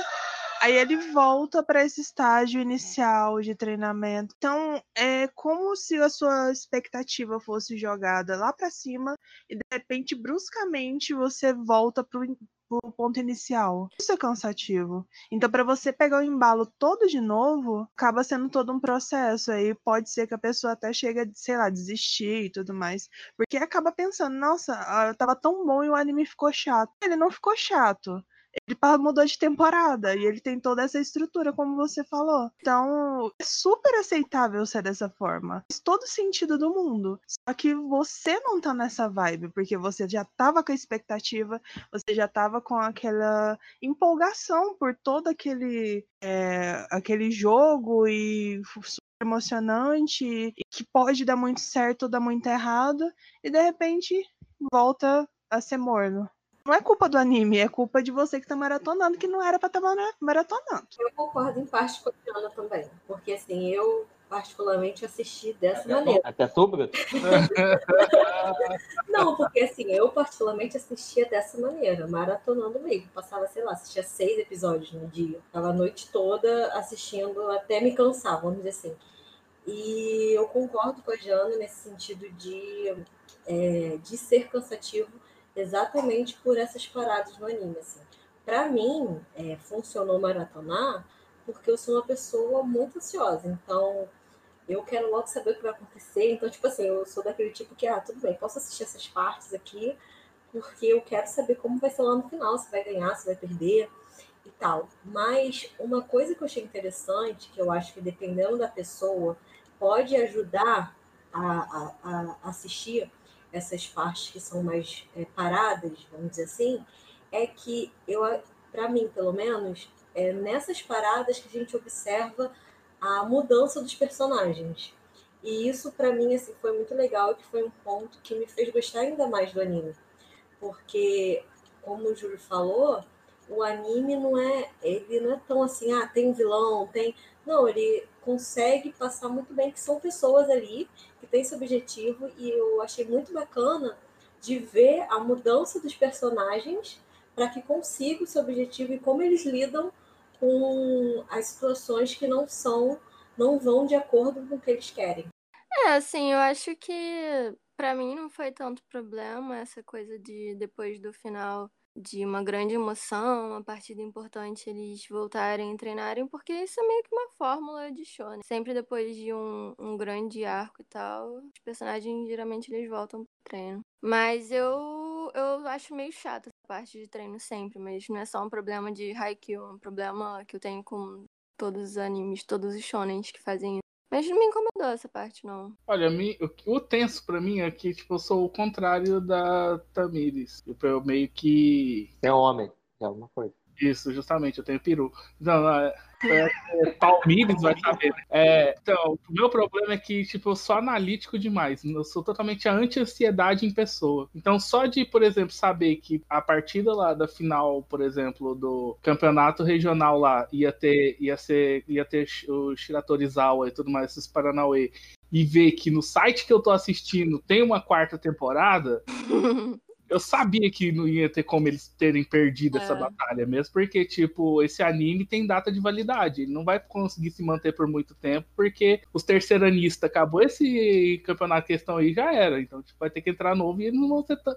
Aí ele volta para esse estágio inicial de treinamento. Então, é como se a sua expectativa fosse jogada lá para cima e de repente, bruscamente, você volta pro, pro ponto inicial. Isso é cansativo. Então, para você pegar o embalo todo de novo, acaba sendo todo um processo. Aí pode ser que a pessoa até chegue a, sei lá, desistir e tudo mais. Porque acaba pensando, nossa, ah, tava tão bom e o anime ficou chato. Ele não ficou chato ele mudou de temporada e ele tem toda essa estrutura, como você falou. Então, é super aceitável ser dessa forma. Faz todo sentido do mundo. Só que você não tá nessa vibe, porque você já tava com a expectativa, você já tava com aquela empolgação por todo aquele, é, aquele jogo e emocionante que pode dar muito certo ou dar muito errado e de repente volta a ser morno. Não é culpa do anime, é culpa de você que tá maratonando, que não era pra estar tá maratonando. Eu concordo em parte com a Diana também. Porque assim, eu particularmente assisti dessa até maneira. Até sobre? não, porque assim, eu particularmente assistia dessa maneira, maratonando mesmo. Passava, sei lá, assistia seis episódios no dia. Ficava a noite toda assistindo, até me cansar, vamos dizer assim. E eu concordo com a Diana nesse sentido de, é, de ser cansativo exatamente por essas paradas no anime. Assim. Para mim, é, funcionou maratonar porque eu sou uma pessoa muito ansiosa. Então, eu quero logo saber o que vai acontecer. Então, tipo assim, eu sou daquele tipo que, ah, tudo bem, posso assistir essas partes aqui, porque eu quero saber como vai ser lá no final, se vai ganhar, se vai perder e tal. Mas uma coisa que eu achei interessante, que eu acho que dependendo da pessoa, pode ajudar a, a, a assistir essas partes que são mais é, paradas, vamos dizer assim, é que eu, para mim, pelo menos, é nessas paradas que a gente observa a mudança dos personagens. E isso para mim assim foi muito legal, que foi um ponto que me fez gostar ainda mais do anime, porque como o Júlio falou, o anime não é, ele não é tão assim, ah, tem vilão, tem, não, ele consegue passar muito bem que são pessoas ali que têm esse objetivo e eu achei muito bacana de ver a mudança dos personagens para que consiga o seu objetivo e como eles lidam com as situações que não são, não vão de acordo com o que eles querem. É, assim, eu acho que para mim não foi tanto problema essa coisa de depois do final de uma grande emoção, uma partida importante, eles voltarem e treinarem, porque isso é meio que uma fórmula de show, né? Sempre depois de um, um grande arco e tal, os personagens geralmente eles voltam pro treino. Mas eu, eu acho meio chato essa parte de treino sempre, mas não é só um problema de Haikyuu, é um problema que eu tenho com todos os animes, todos os shonens que fazem mas não me incomodou essa parte, não. Olha, o, o tenso pra mim é que, tipo, eu sou o contrário da Tamires. Tipo, eu meio que. É homem, é alguma coisa. Isso, justamente, eu tenho peru. Não, não é, é, Palmeiras vai saber. Né? É, então, o meu problema é que, tipo, eu sou analítico demais. Eu sou totalmente a anti-ansiedade em pessoa. Então, só de, por exemplo, saber que a partida lá da final, por exemplo, do campeonato regional lá, ia ter, ia ser, ia ter o Shiratorizawa e tudo mais, esses Paranauê, e ver que no site que eu tô assistindo tem uma quarta temporada. eu sabia que não ia ter como eles terem perdido é. essa batalha mesmo, porque, tipo, esse anime tem data de validade. Ele não vai conseguir se manter por muito tempo, porque os terceiranistas acabou esse campeonato que estão aí, já era. Então, tipo, vai ter que entrar novo e eles não vão ser tão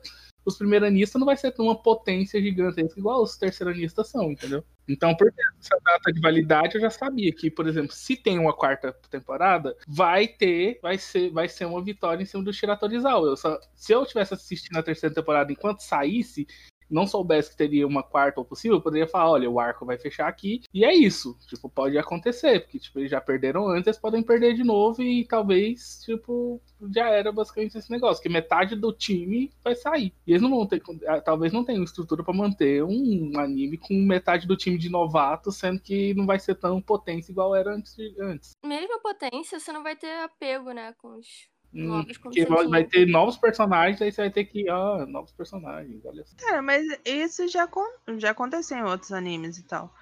os primeiranistas não vai ser uma potência gigantesca igual os terceiranistas são, entendeu? Então, por essa data de validade, eu já sabia que, por exemplo, se tem uma quarta temporada, vai ter, vai ser, vai ser uma vitória em cima do Shiratorizawa. Eu só, se eu tivesse assistindo a terceira temporada enquanto saísse, não soubesse que teria uma quarta ou possível, poderia falar, olha, o arco vai fechar aqui, e é isso. Tipo, pode acontecer, porque, tipo, eles já perderam antes, podem perder de novo e talvez, tipo, já era basicamente esse negócio, que metade do time vai sair. E eles não vão ter, talvez não tenham estrutura para manter um anime com metade do time de novatos, sendo que não vai ser tão potência igual era antes. antes. Mesmo potência, você não vai ter apego, né, com os Hum, que vai ter novos personagens, aí você vai ter que. Ah, novos personagens, olha só. Cara, mas isso já, já aconteceu em outros animes e tal.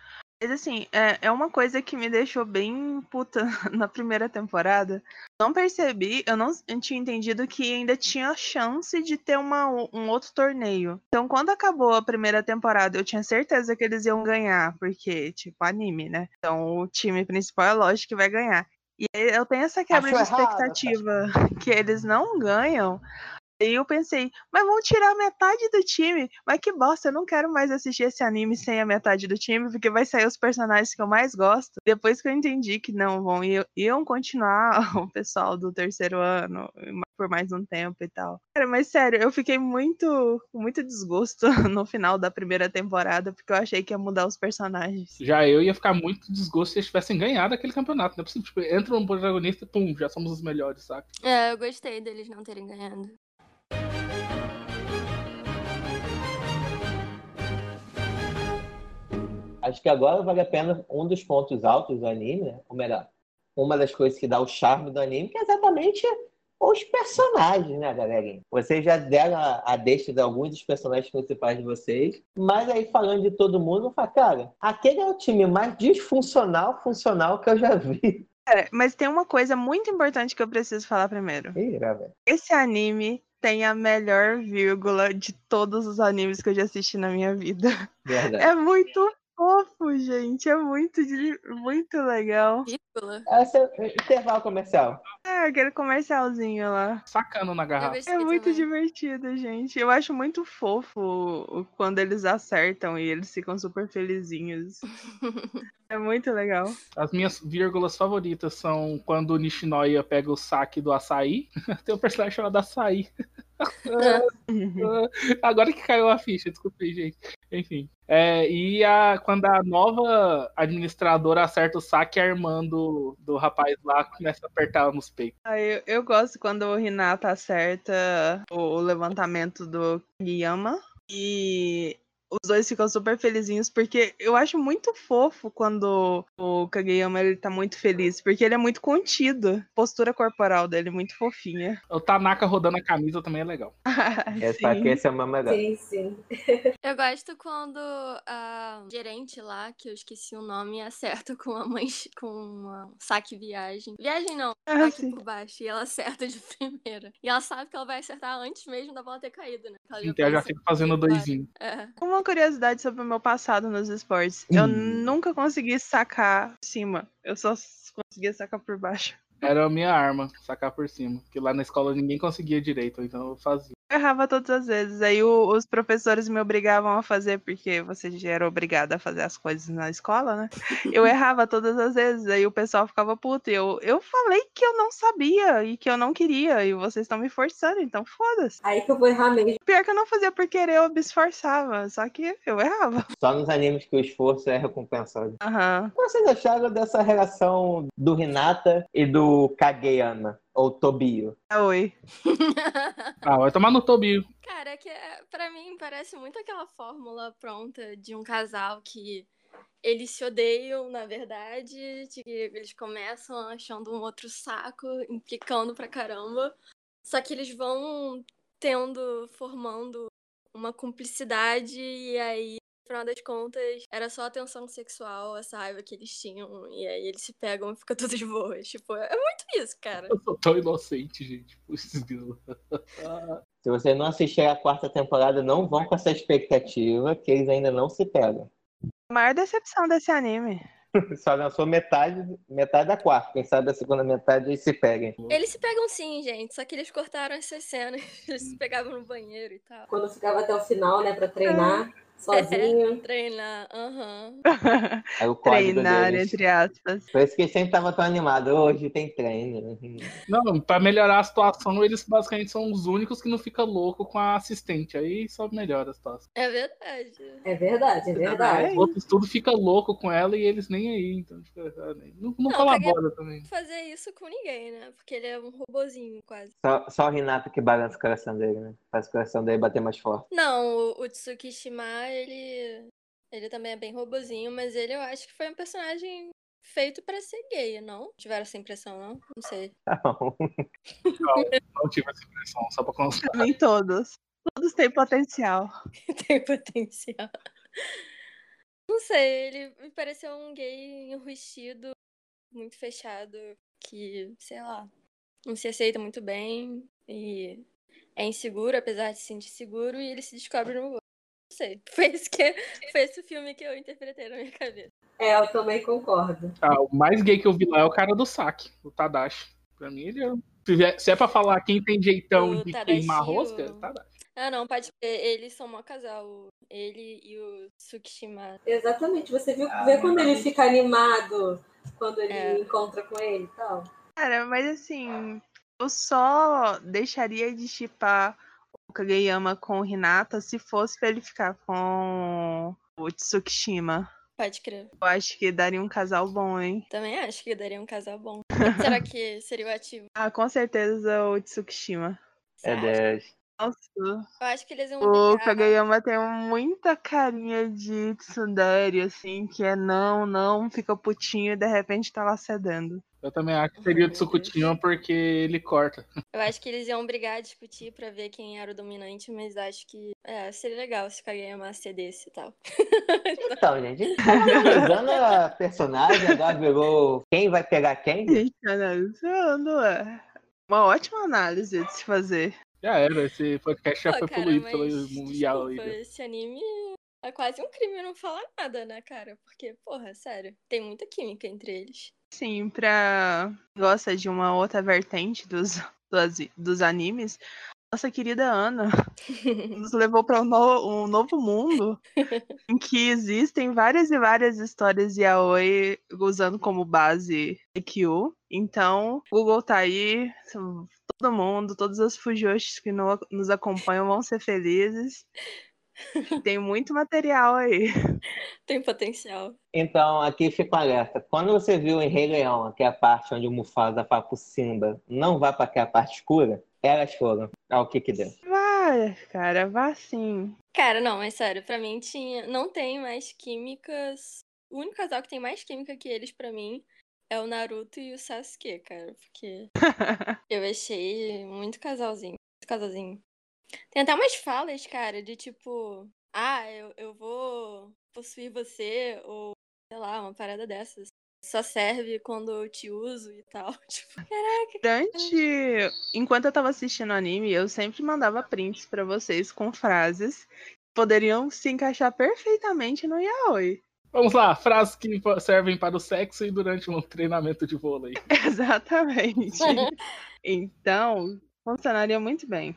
Mas assim, é, é uma coisa que me deixou bem puta na primeira temporada. Não percebi, eu não tinha entendido que ainda tinha chance de ter uma, um outro torneio. Então, quando acabou a primeira temporada, eu tinha certeza que eles iam ganhar, porque, tipo, anime, né? Então, o time principal é lógico que vai ganhar. E eu tenho essa quebra Acho de expectativa errado, que eles não ganham. E eu pensei, mas vão tirar metade do time. Mas que bosta, eu não quero mais assistir esse anime sem a metade do time, porque vai sair os personagens que eu mais gosto. Depois que eu entendi que não vão, iam continuar o pessoal do terceiro ano por mais um tempo e tal. Cara, mas sério, eu fiquei muito, muito desgosto no final da primeira temporada, porque eu achei que ia mudar os personagens. Já eu ia ficar muito desgosto se eles tivessem ganhado aquele campeonato. Não é possível, tipo, entra um protagonista e pum, já somos os melhores, saca? É, eu gostei deles não terem ganhado. Acho que agora vale a pena um dos pontos altos do anime, né? Ou melhor, uma das coisas que dá o charme do anime, que é exatamente os personagens, né, galerinha? Vocês já deram a, a deixa de alguns dos personagens principais de vocês, mas aí falando de todo mundo, fala, cara, aquele é o time mais disfuncional, funcional que eu já vi. Cara, mas tem uma coisa muito importante que eu preciso falar primeiro. Ih, Esse anime tem a melhor vírgula de todos os animes que eu já assisti na minha vida. Verdade. É muito fofo, gente. É muito, muito legal. Ridícula. Esse é intervalo comercial. É, aquele comercialzinho lá. Sacando na garrafa. É muito também. divertido, gente. Eu acho muito fofo quando eles acertam e eles ficam super felizinhos. é muito legal. As minhas vírgulas favoritas são quando o Nishinoya pega o saque do açaí. Tem um personagem chamado Açaí. Agora que caiu a ficha, desculpa aí, gente. Enfim. É, e a, quando a nova administradora acerta o saque, a irmã do, do rapaz lá começa a apertar nos peitos. Ah, eu, eu gosto quando o Renata acerta o, levantamento do Guiyama. E os dois ficam super felizinhos, porque eu acho muito fofo quando o Kageyama ele tá muito feliz, porque ele é muito contido. A postura corporal dele é muito fofinha. O Tanaka rodando a camisa também é legal. Essa aqui, esse é meu melhor. Sim, sim. Eu gosto quando a gerente lá, que eu esqueci o nome, acerta com uma mãe com uma saque viagem. Viagem não, Ah, saque por baixo. E ela acerta de primeira. E ela sabe que ela vai acertar antes mesmo da bola ter caído, né? Ela Então eu já pensa, fico fazendo doisinho. É. Uma curiosidade sobre o meu passado nos esportes. Eu Hum. nunca consegui sacar por cima. Eu só conseguia sacar por baixo. Era a minha arma, sacar por cima. Porque lá na escola ninguém conseguia direito, então eu fazia. Eu errava todas as vezes. Aí o- os professores me obrigavam a fazer, porque você já era obrigada a fazer as coisas na escola, né? Eu errava todas as vezes. Aí o pessoal ficava puto. E eu, eu falei que eu não sabia e que eu não queria. E vocês estão me forçando, então foda-se. Aí que eu vou errar mesmo. Pior que eu não fazia por querer, eu me esforçava. Só que eu errava. Só nos animes que o esforço é recompensado. Aham. O que vocês acharam dessa relação do Hinata e do Kageyama? Ou Tobio? Ah, Oi. Ah, vai tomar no Tobio. Cara, é que é, pra mim parece muito aquela fórmula pronta de um casal que eles se odeiam, na verdade, de que eles começam achando um outro saco, implicando pra caramba. Só que eles vão tendo, formando uma cumplicidade e aí, final das contas, era só a tensão sexual, essa raiva que eles tinham, e aí eles se pegam e fica tudo de boa. Tipo, é muito isso, cara. Eu sou tão inocente, gente. Se você não assistir a quarta temporada, não vão com essa expectativa que eles ainda não se pegam. A maior decepção desse anime. Só lançou metade, metade da quarta. Quem sabe a segunda metade eles se peguem. Eles se pegam sim, gente, só que eles cortaram essas cenas. Eles se pegavam no banheiro e tal. Quando ficava até o final, né, pra treinar sozinho. Treinar, aham. Aí o código Treinar, deles. entre aspas. Por isso que eles sempre estavam tão animados. Hoje tem treino. Não, pra melhorar a situação, eles basicamente são os únicos que não ficam louco com a assistente. Aí só melhora a situação. É verdade. É verdade, é verdade. Os outros tudo fica louco com ela e eles nem aí. Então, tipo, ah, nem- não, não Não, colabora também. Não fazer isso com ninguém, né? Porque ele é um robozinho quase. Só, só o Renato que balança o coração dele, né? Faz o coração dele bater mais forte. Não, o, o Ele. Ele também é bem robozinho, mas ele eu acho que foi um personagem feito pra ser gay, não? Tiveram essa impressão, não? Não sei. Não. Não tive essa impressão, só pra constar. Nem todos. Todos têm potencial. Tem potencial. Não sei, ele me pareceu um gay enrustido, muito fechado, que, sei lá, não se aceita muito bem e é inseguro, apesar de se sentir seguro, e ele se descobre no. Não sei. Foi esse, que, foi esse o filme que eu interpretei na minha cabeça. É, eu também concordo. Ah, o mais gay que eu vi lá é o cara do saque, o Tadashi. Pra mim, ele é. Se é pra falar quem tem jeitão O de Tadashi, queimar o- rosca, é Tadashi. Ah, não, pode crer. Eles são mó casal. Ele e o Tsukishima. Exatamente. Você viu Ah, vê quando ele fica animado quando ele É. encontra com ele e tal? Cara, mas assim, eu só deixaria de chipar o Kageyama com o Hinata se fosse pra ele ficar com o Tsukishima. Pode crer. Eu acho que daria um casal bom, hein? Também acho que daria um casal bom. Será que seria o ativo? Ah, com certeza o Tsukishima. Você É acha? 10. Nossa, Eu acho que eles iam o brigar. Kageyama tem muita carinha de tsundere, assim, que é não, não, fica putinho e de repente tá lá cedendo. Eu também acho que seria o Tsukutinho porque ele corta. Eu acho que eles iam brigar, discutir pra ver quem era o dominante, mas acho que é, seria legal se o Kageyama cedesse e tal. Então, gente, a tá analisando a personagem, agora virou quem vai pegar quem? Gente, analisando, é uma ótima análise de se fazer. Já era, esse podcast já Pô, foi cara, poluído mas, pelo Mundial esse anime é quase um crime não falar nada, né, cara? Porque, porra, sério, tem muita química entre eles. Sim, pra gosta de uma outra vertente dos, dos, dos animes, nossa querida Ana nos levou para um, no- um novo mundo em que existem várias e várias histórias de Yaoi usando como base EQ. Então, Google tá aí, todo mundo, todos os fujoshis que no- nos acompanham vão ser felizes. Tem muito material aí. Tem potencial. Então, aqui fica um alerta. Quando você viu em Rei Leão, que é a parte onde o Mufasa fala pro Simba, não vá para aquela parte escura, elas foram. Ao que que deu. Vai, cara, vá sim. Cara, não, mas sério, pra mim tinha. Não tem mais químicas. O único casal que tem mais química que eles, pra mim, é o Naruto e o Sasuke, cara. Porque eu achei muito casalzinho. Muito casalzinho. Tem até umas falas, cara, de tipo, ah, eu, eu vou possuir você, ou sei lá, uma parada dessas. Só serve quando eu te uso e tal. Tipo, caraca. Durante. Enquanto eu tava assistindo anime, eu sempre mandava prints pra vocês com frases que poderiam se encaixar perfeitamente no yaoi. Vamos lá, frases que servem para o sexo e durante um treinamento de vôlei. Exatamente. Então, funcionaria muito bem.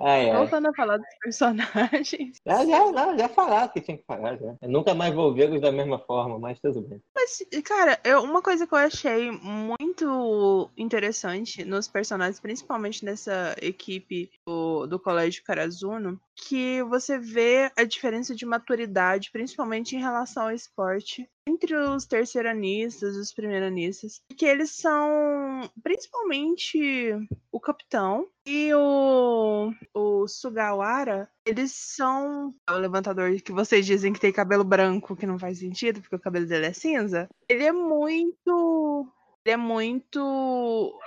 Ai, ai. Voltando a falar dos personagens. Já, já, não, já falaram que tinha que falar, já. Eu nunca mais vou vê-los da mesma forma, mas tudo bem. Mas, cara, eu- uma coisa que eu achei muito interessante nos personagens, principalmente nessa equipe do, do Colégio Karazuno, que você vê a diferença de maturidade, principalmente em relação ao esporte, entre os terceiranistas e os primeiranistas. Que eles são, principalmente, o capitão e o, o Sugawara, eles são o levantador que vocês dizem que tem cabelo branco, que não faz sentido, porque o cabelo dele é cinza. Ele é muito. Ele é muito.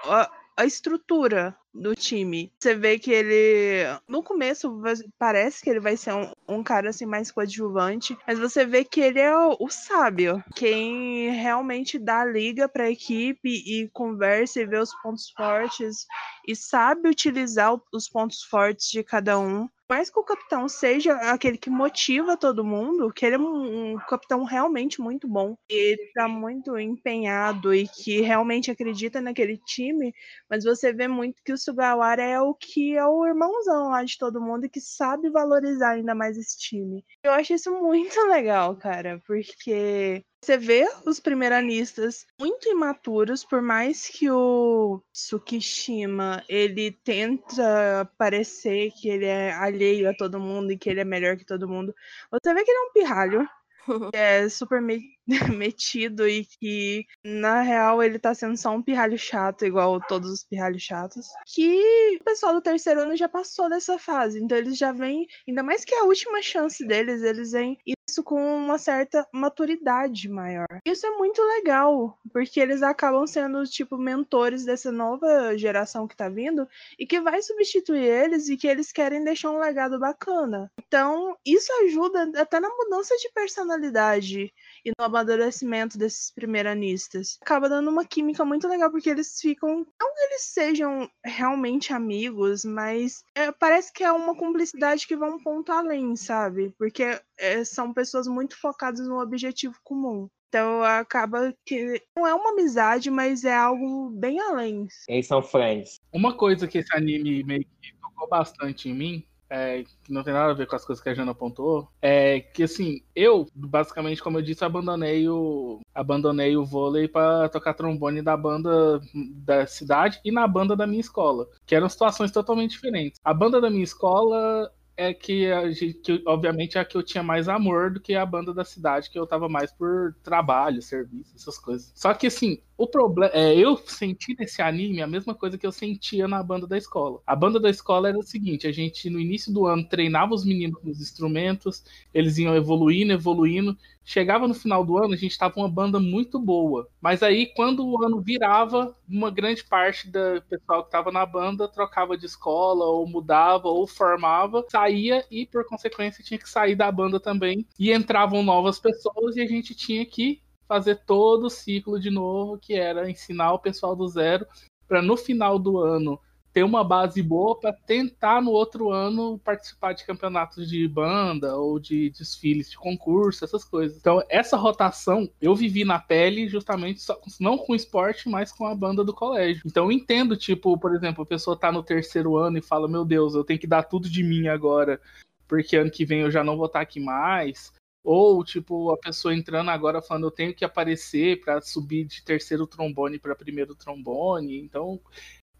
A, a estrutura do time. Você vê que ele. No começo parece que ele vai ser um, um cara assim mais coadjuvante, mas você vê que ele é o, o sábio. Quem realmente dá liga pra equipe e conversa e vê os pontos fortes e sabe utilizar os pontos fortes de cada um. Mais que o capitão seja aquele que motiva todo mundo, que ele é um, capitão realmente muito bom. E tá muito empenhado e que realmente acredita naquele time, mas você vê muito que o Sugawara é o que é o irmãozão lá de todo mundo e que sabe valorizar ainda mais esse time. Eu acho isso muito legal, cara, porque você vê os primeiranistas muito imaturos, por mais que o Tsukishima ele tenta parecer que ele é alheio a todo mundo e que ele é melhor que todo mundo. Você vê que ele é um pirralho, que é super me- metido e que, na real, ele tá sendo só um pirralho chato, igual todos os pirralhos chatos. Que o pessoal do terceiro ano já passou dessa fase. Então eles já vêm, ainda mais que é a última chance deles, eles vêm isso com uma certa maturidade maior. Isso é muito legal, porque eles acabam sendo, tipo, mentores dessa nova geração que tá vindo e que vai substituir eles e que eles querem deixar um legado bacana. Então, isso ajuda até na mudança de personalidade e no amadurecimento desses primeiranistas. Acaba dando uma química muito legal, porque eles ficam. Não que eles sejam realmente amigos, mas é, parece que é uma cumplicidade que vai um ponto além, sabe? Porque é, são pessoas muito focadas no objetivo comum. Então acaba que não é uma amizade, mas é algo bem além. Eles são friends. Uma coisa que esse anime meio que tocou bastante em mim, é, que não tem nada a ver com as coisas que a Jana apontou, é que assim, eu, basicamente, como eu disse, abandonei o, abandonei o vôlei para tocar trombone da banda da cidade e na banda da minha escola, que eram situações totalmente diferentes. A banda da minha escola é que, a gente, que obviamente é a que eu tinha mais amor do que a banda da cidade, que eu tava mais por trabalho, serviço, essas coisas. Só que assim, o problema é eu senti nesse anime a mesma coisa que eu sentia na banda da escola. A banda da escola era o seguinte: a gente no início do ano treinava os meninos nos instrumentos, eles iam evoluindo, evoluindo. Chegava no final do ano, a gente tava uma banda muito boa. Mas aí, quando o ano virava, uma grande parte do pessoal que tava na banda trocava de escola, ou mudava, ou formava, saía e, por consequência, tinha que sair da banda também. E entravam novas pessoas e a gente tinha que fazer todo o ciclo de novo, que era ensinar o pessoal do zero, para no final do ano ter uma base boa para tentar no outro ano participar de campeonatos de banda ou de desfiles de concurso, essas coisas. Então, essa rotação eu vivi na pele justamente só, não com esporte, mas com a banda do colégio. Então, eu entendo, tipo, por exemplo, a pessoa tá no terceiro ano e fala: Meu Deus, eu tenho que dar tudo de mim agora, porque ano que vem eu já não vou estar aqui mais. Ou, tipo, a pessoa entrando agora falando, eu tenho que aparecer para subir de terceiro trombone para primeiro trombone. Então,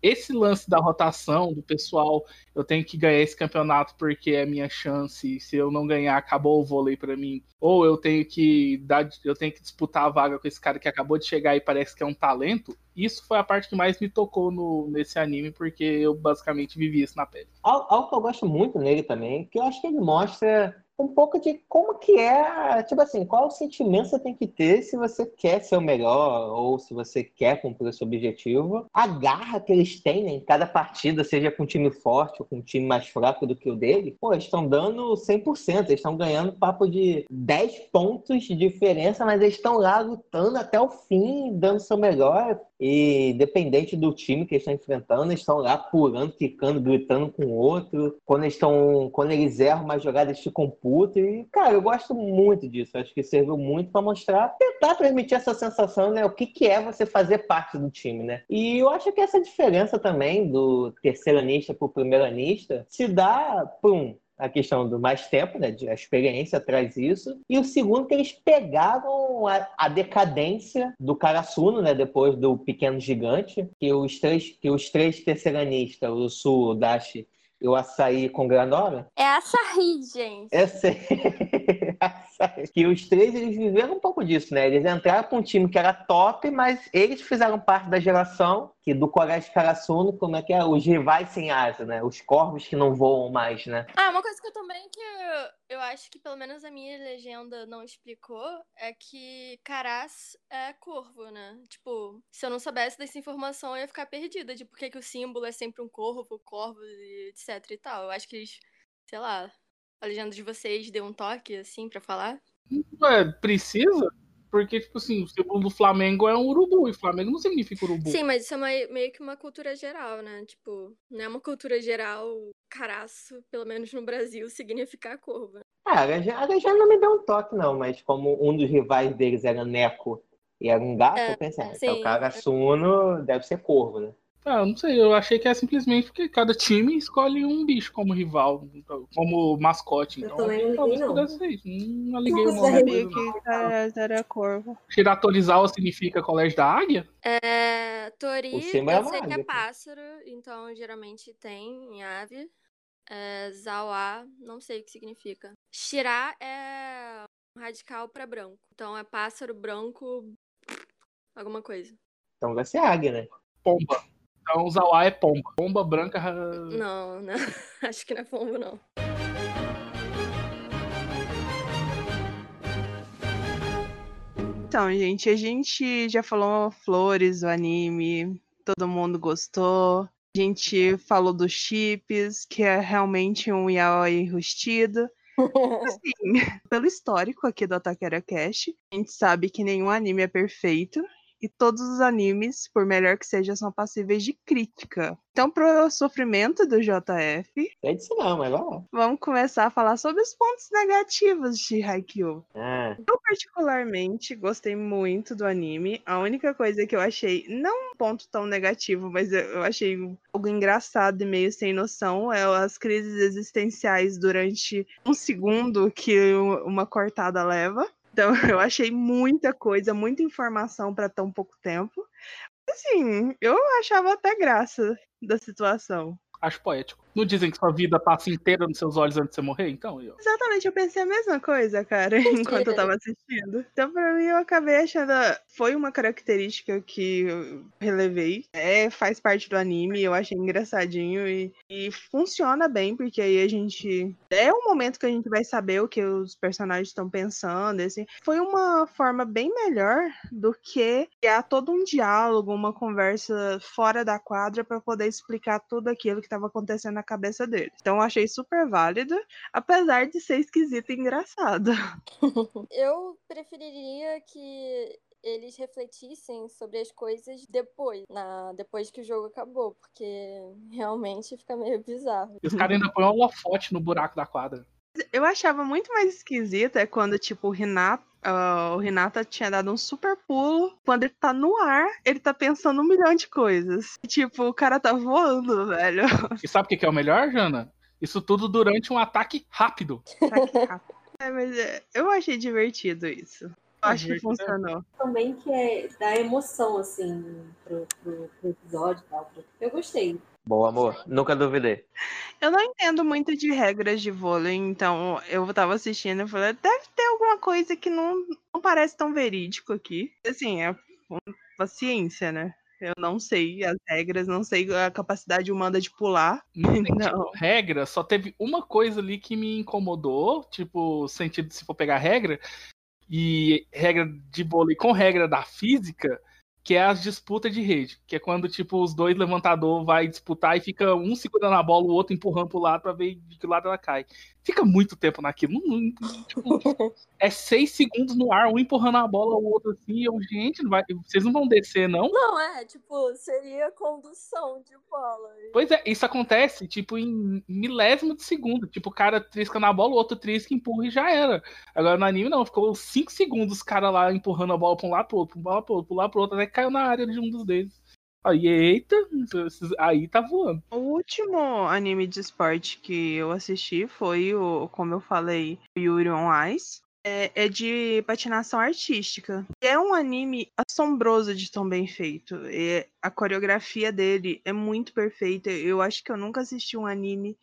esse lance da rotação do pessoal, eu tenho que ganhar esse campeonato porque é minha chance, se eu não ganhar, acabou o vôlei para mim. Ou eu tenho que dar, eu tenho que disputar a vaga com esse cara que acabou de chegar e parece que é um talento. Isso foi a parte que mais me tocou no, nesse anime, porque eu basicamente vivi isso na pele. Algo que eu gosto muito nele também, que eu acho que ele mostra um pouco de como que é, tipo assim, qual o sentimento você tem que ter se você quer ser o melhor ou se você quer cumprir o seu objetivo. A garra que eles têm em cada partida, seja com um time forte ou com um time mais fraco do que o dele, pô, eles estão dando 100%, eles estão ganhando papo de 10 pontos de diferença, mas eles estão lá lutando até o fim, dando seu melhor. E dependente do time que eles estão enfrentando, eles estão lá pulando, ficando, gritando com o outro. Quando eles estão. Quando eles erram uma jogada, eles ficam E, cara, eu gosto muito disso. Acho que serviu muito para mostrar, tentar transmitir essa sensação, né? O que, que é você fazer parte do time, né? E eu acho que essa diferença também do terceiro anista pro primeiro anista se dá por um a questão do mais tempo, né? A experiência traz isso. E o segundo, que eles pegaram a, a decadência do Karasuno, né? Depois do Pequeno Gigante, que os três, que os três terceiranistas, o Sul, o Dashi e o açaí com granola. É açaí, gente. Eu sei. que os três eles viveram um pouco disso, né? Eles entraram para um time que era top, mas eles fizeram parte da geração que do Colégio Karasuno, como é que é? Os rivais sem asa, né? Os corvos que não voam mais, né? Ah, uma coisa que eu também que eu, eu acho que pelo menos a minha legenda não explicou é que Caraz é corvo, né? Tipo, se eu não soubesse dessa informação, eu ia ficar perdida de por que, que o símbolo é sempre um corvo, corvo, etc e tal. Eu acho que eles, sei lá, a legenda de vocês deu um toque, assim, para falar? Ué, precisa? Porque, tipo assim, o símbolo do Flamengo é um urubu, e Flamengo não significa urubu. Sim, mas isso é uma, meio que uma cultura geral, né? Tipo, não é uma cultura geral, caraço, pelo menos no Brasil, significar corvo. Ah, a legenda não me deu um toque, não, mas como um dos rivais deles era Neco e era um gato, é, eu pensei, ah, então o Karasuno deve ser corvo, né? Ah, não sei, eu achei que é simplesmente porque cada time escolhe um bicho como rival, como mascote. Eu então, também não talvez liguei, não. pudesse ser isso. Não liguei o nome. sabia mesmo. que era, era corvo. Shiratorizawa significa colégio da águia? É, Tori, é eu sei que é pássaro, então geralmente tem em ave. É, Zawa, não sei o que significa. Shirá é um radical pra branco. Então é pássaro branco, alguma coisa. Então vai ser águia, né? Pomba. Então Zawa é pomba. Pomba branca. Não, não. Acho que não é pombo, não. Então, gente, a gente já falou flores do anime, todo mundo gostou. A gente falou dos chips, que é realmente um yaoi rustido. Assim, pelo histórico aqui do Otakera Cash, a gente sabe que nenhum anime é perfeito e todos os animes, por melhor que seja, são passíveis de crítica. Então, pro sofrimento do JF, Sei disso não, mas lá. vamos começar a falar sobre os pontos negativos de Haikyuu. Ah, Eu particularmente gostei muito do anime. A única coisa que eu achei, não um ponto tão negativo, mas eu- achei algo engraçado e meio sem noção, é as crises existenciais durante um segundo que uma cortada leva. Então eu achei muita coisa, muita informação para tão pouco tempo. Assim, eu achava até graça da situação. Acho poético. Não dizem que sua vida passa inteira nos seus olhos antes de você morrer? Então, ó. Exatamente, eu pensei a mesma coisa, cara, enquanto eu tava assistindo. Então, pra mim, eu acabei achando. Foi uma característica que eu relevei. É, faz parte do anime, eu achei engraçadinho e, e funciona bem, porque aí a gente. É um momento que a gente vai saber o que os personagens estão pensando. Assim. Foi uma forma bem melhor do que criar todo um diálogo, uma conversa fora da quadra pra poder explicar tudo aquilo que estava acontecendo na cabeça deles. Então, eu achei super válido apesar de ser esquisito e engraçado. Eu preferiria que eles refletissem sobre as coisas depois, na, depois que o jogo acabou, porque realmente fica meio bizarro. E os caras ainda põem um holofote no buraco da quadra. Eu achava muito mais esquisito é quando, tipo, o Renato. ah, o Renata tinha dado um super pulo. Quando ele tá no ar, ele tá pensando um milhão de coisas. E, tipo, o cara tá voando, velho. E sabe o que que é o melhor, Jana? Isso tudo durante um ataque rápido. Aqui rápido. É, mas é, eu achei divertido isso. Acho que né? funcionou. Também que é dá emoção, assim, pro, pro, pro episódio e tal. Eu gostei. Bom, amor, nunca duvidei. Eu não entendo muito de regras de vôlei, então eu tava assistindo e falei, deve ter alguma coisa que não, não parece tão verídico aqui. Assim, é uma ciência, né? Eu não sei as regras, não sei a capacidade humana de pular. Não tem, Não. tipo, regra, só teve uma coisa ali que me incomodou, tipo, sentido se for pegar regra, e regra de vôlei com regra da física, que é as disputas de rede, que é quando, tipo, os dois levantadores vai disputar e fica um segurando a bola, o outro empurrando pro lado pra ver de que lado ela cai. Fica muito tempo naquilo. Não- não- tipo, é seis segundos no ar, um empurrando a bola, o outro assim, e eu, gente, não vai, vocês não vão descer, não? Não, é, tipo, seria condução de bola. Pois é, isso acontece, tipo, em milésimo de segundo. Tipo, o cara trisca na bola, o outro trisca, empurra e já era. Agora no anime não, ficou 5 segundos os caras lá empurrando a bola pra um lado pro outro, pra um lado pro outro, um lado pro outro, até que caiu na área de um dos deles. Aí, eita, aí tá voando. O último anime de esporte que eu assisti foi o, como eu falei, Yuri on Ice. É, é de patinação artística. É um anime assombroso de tão bem feito. É, a coreografia dele é muito perfeita. Eu acho que eu nunca assisti um anime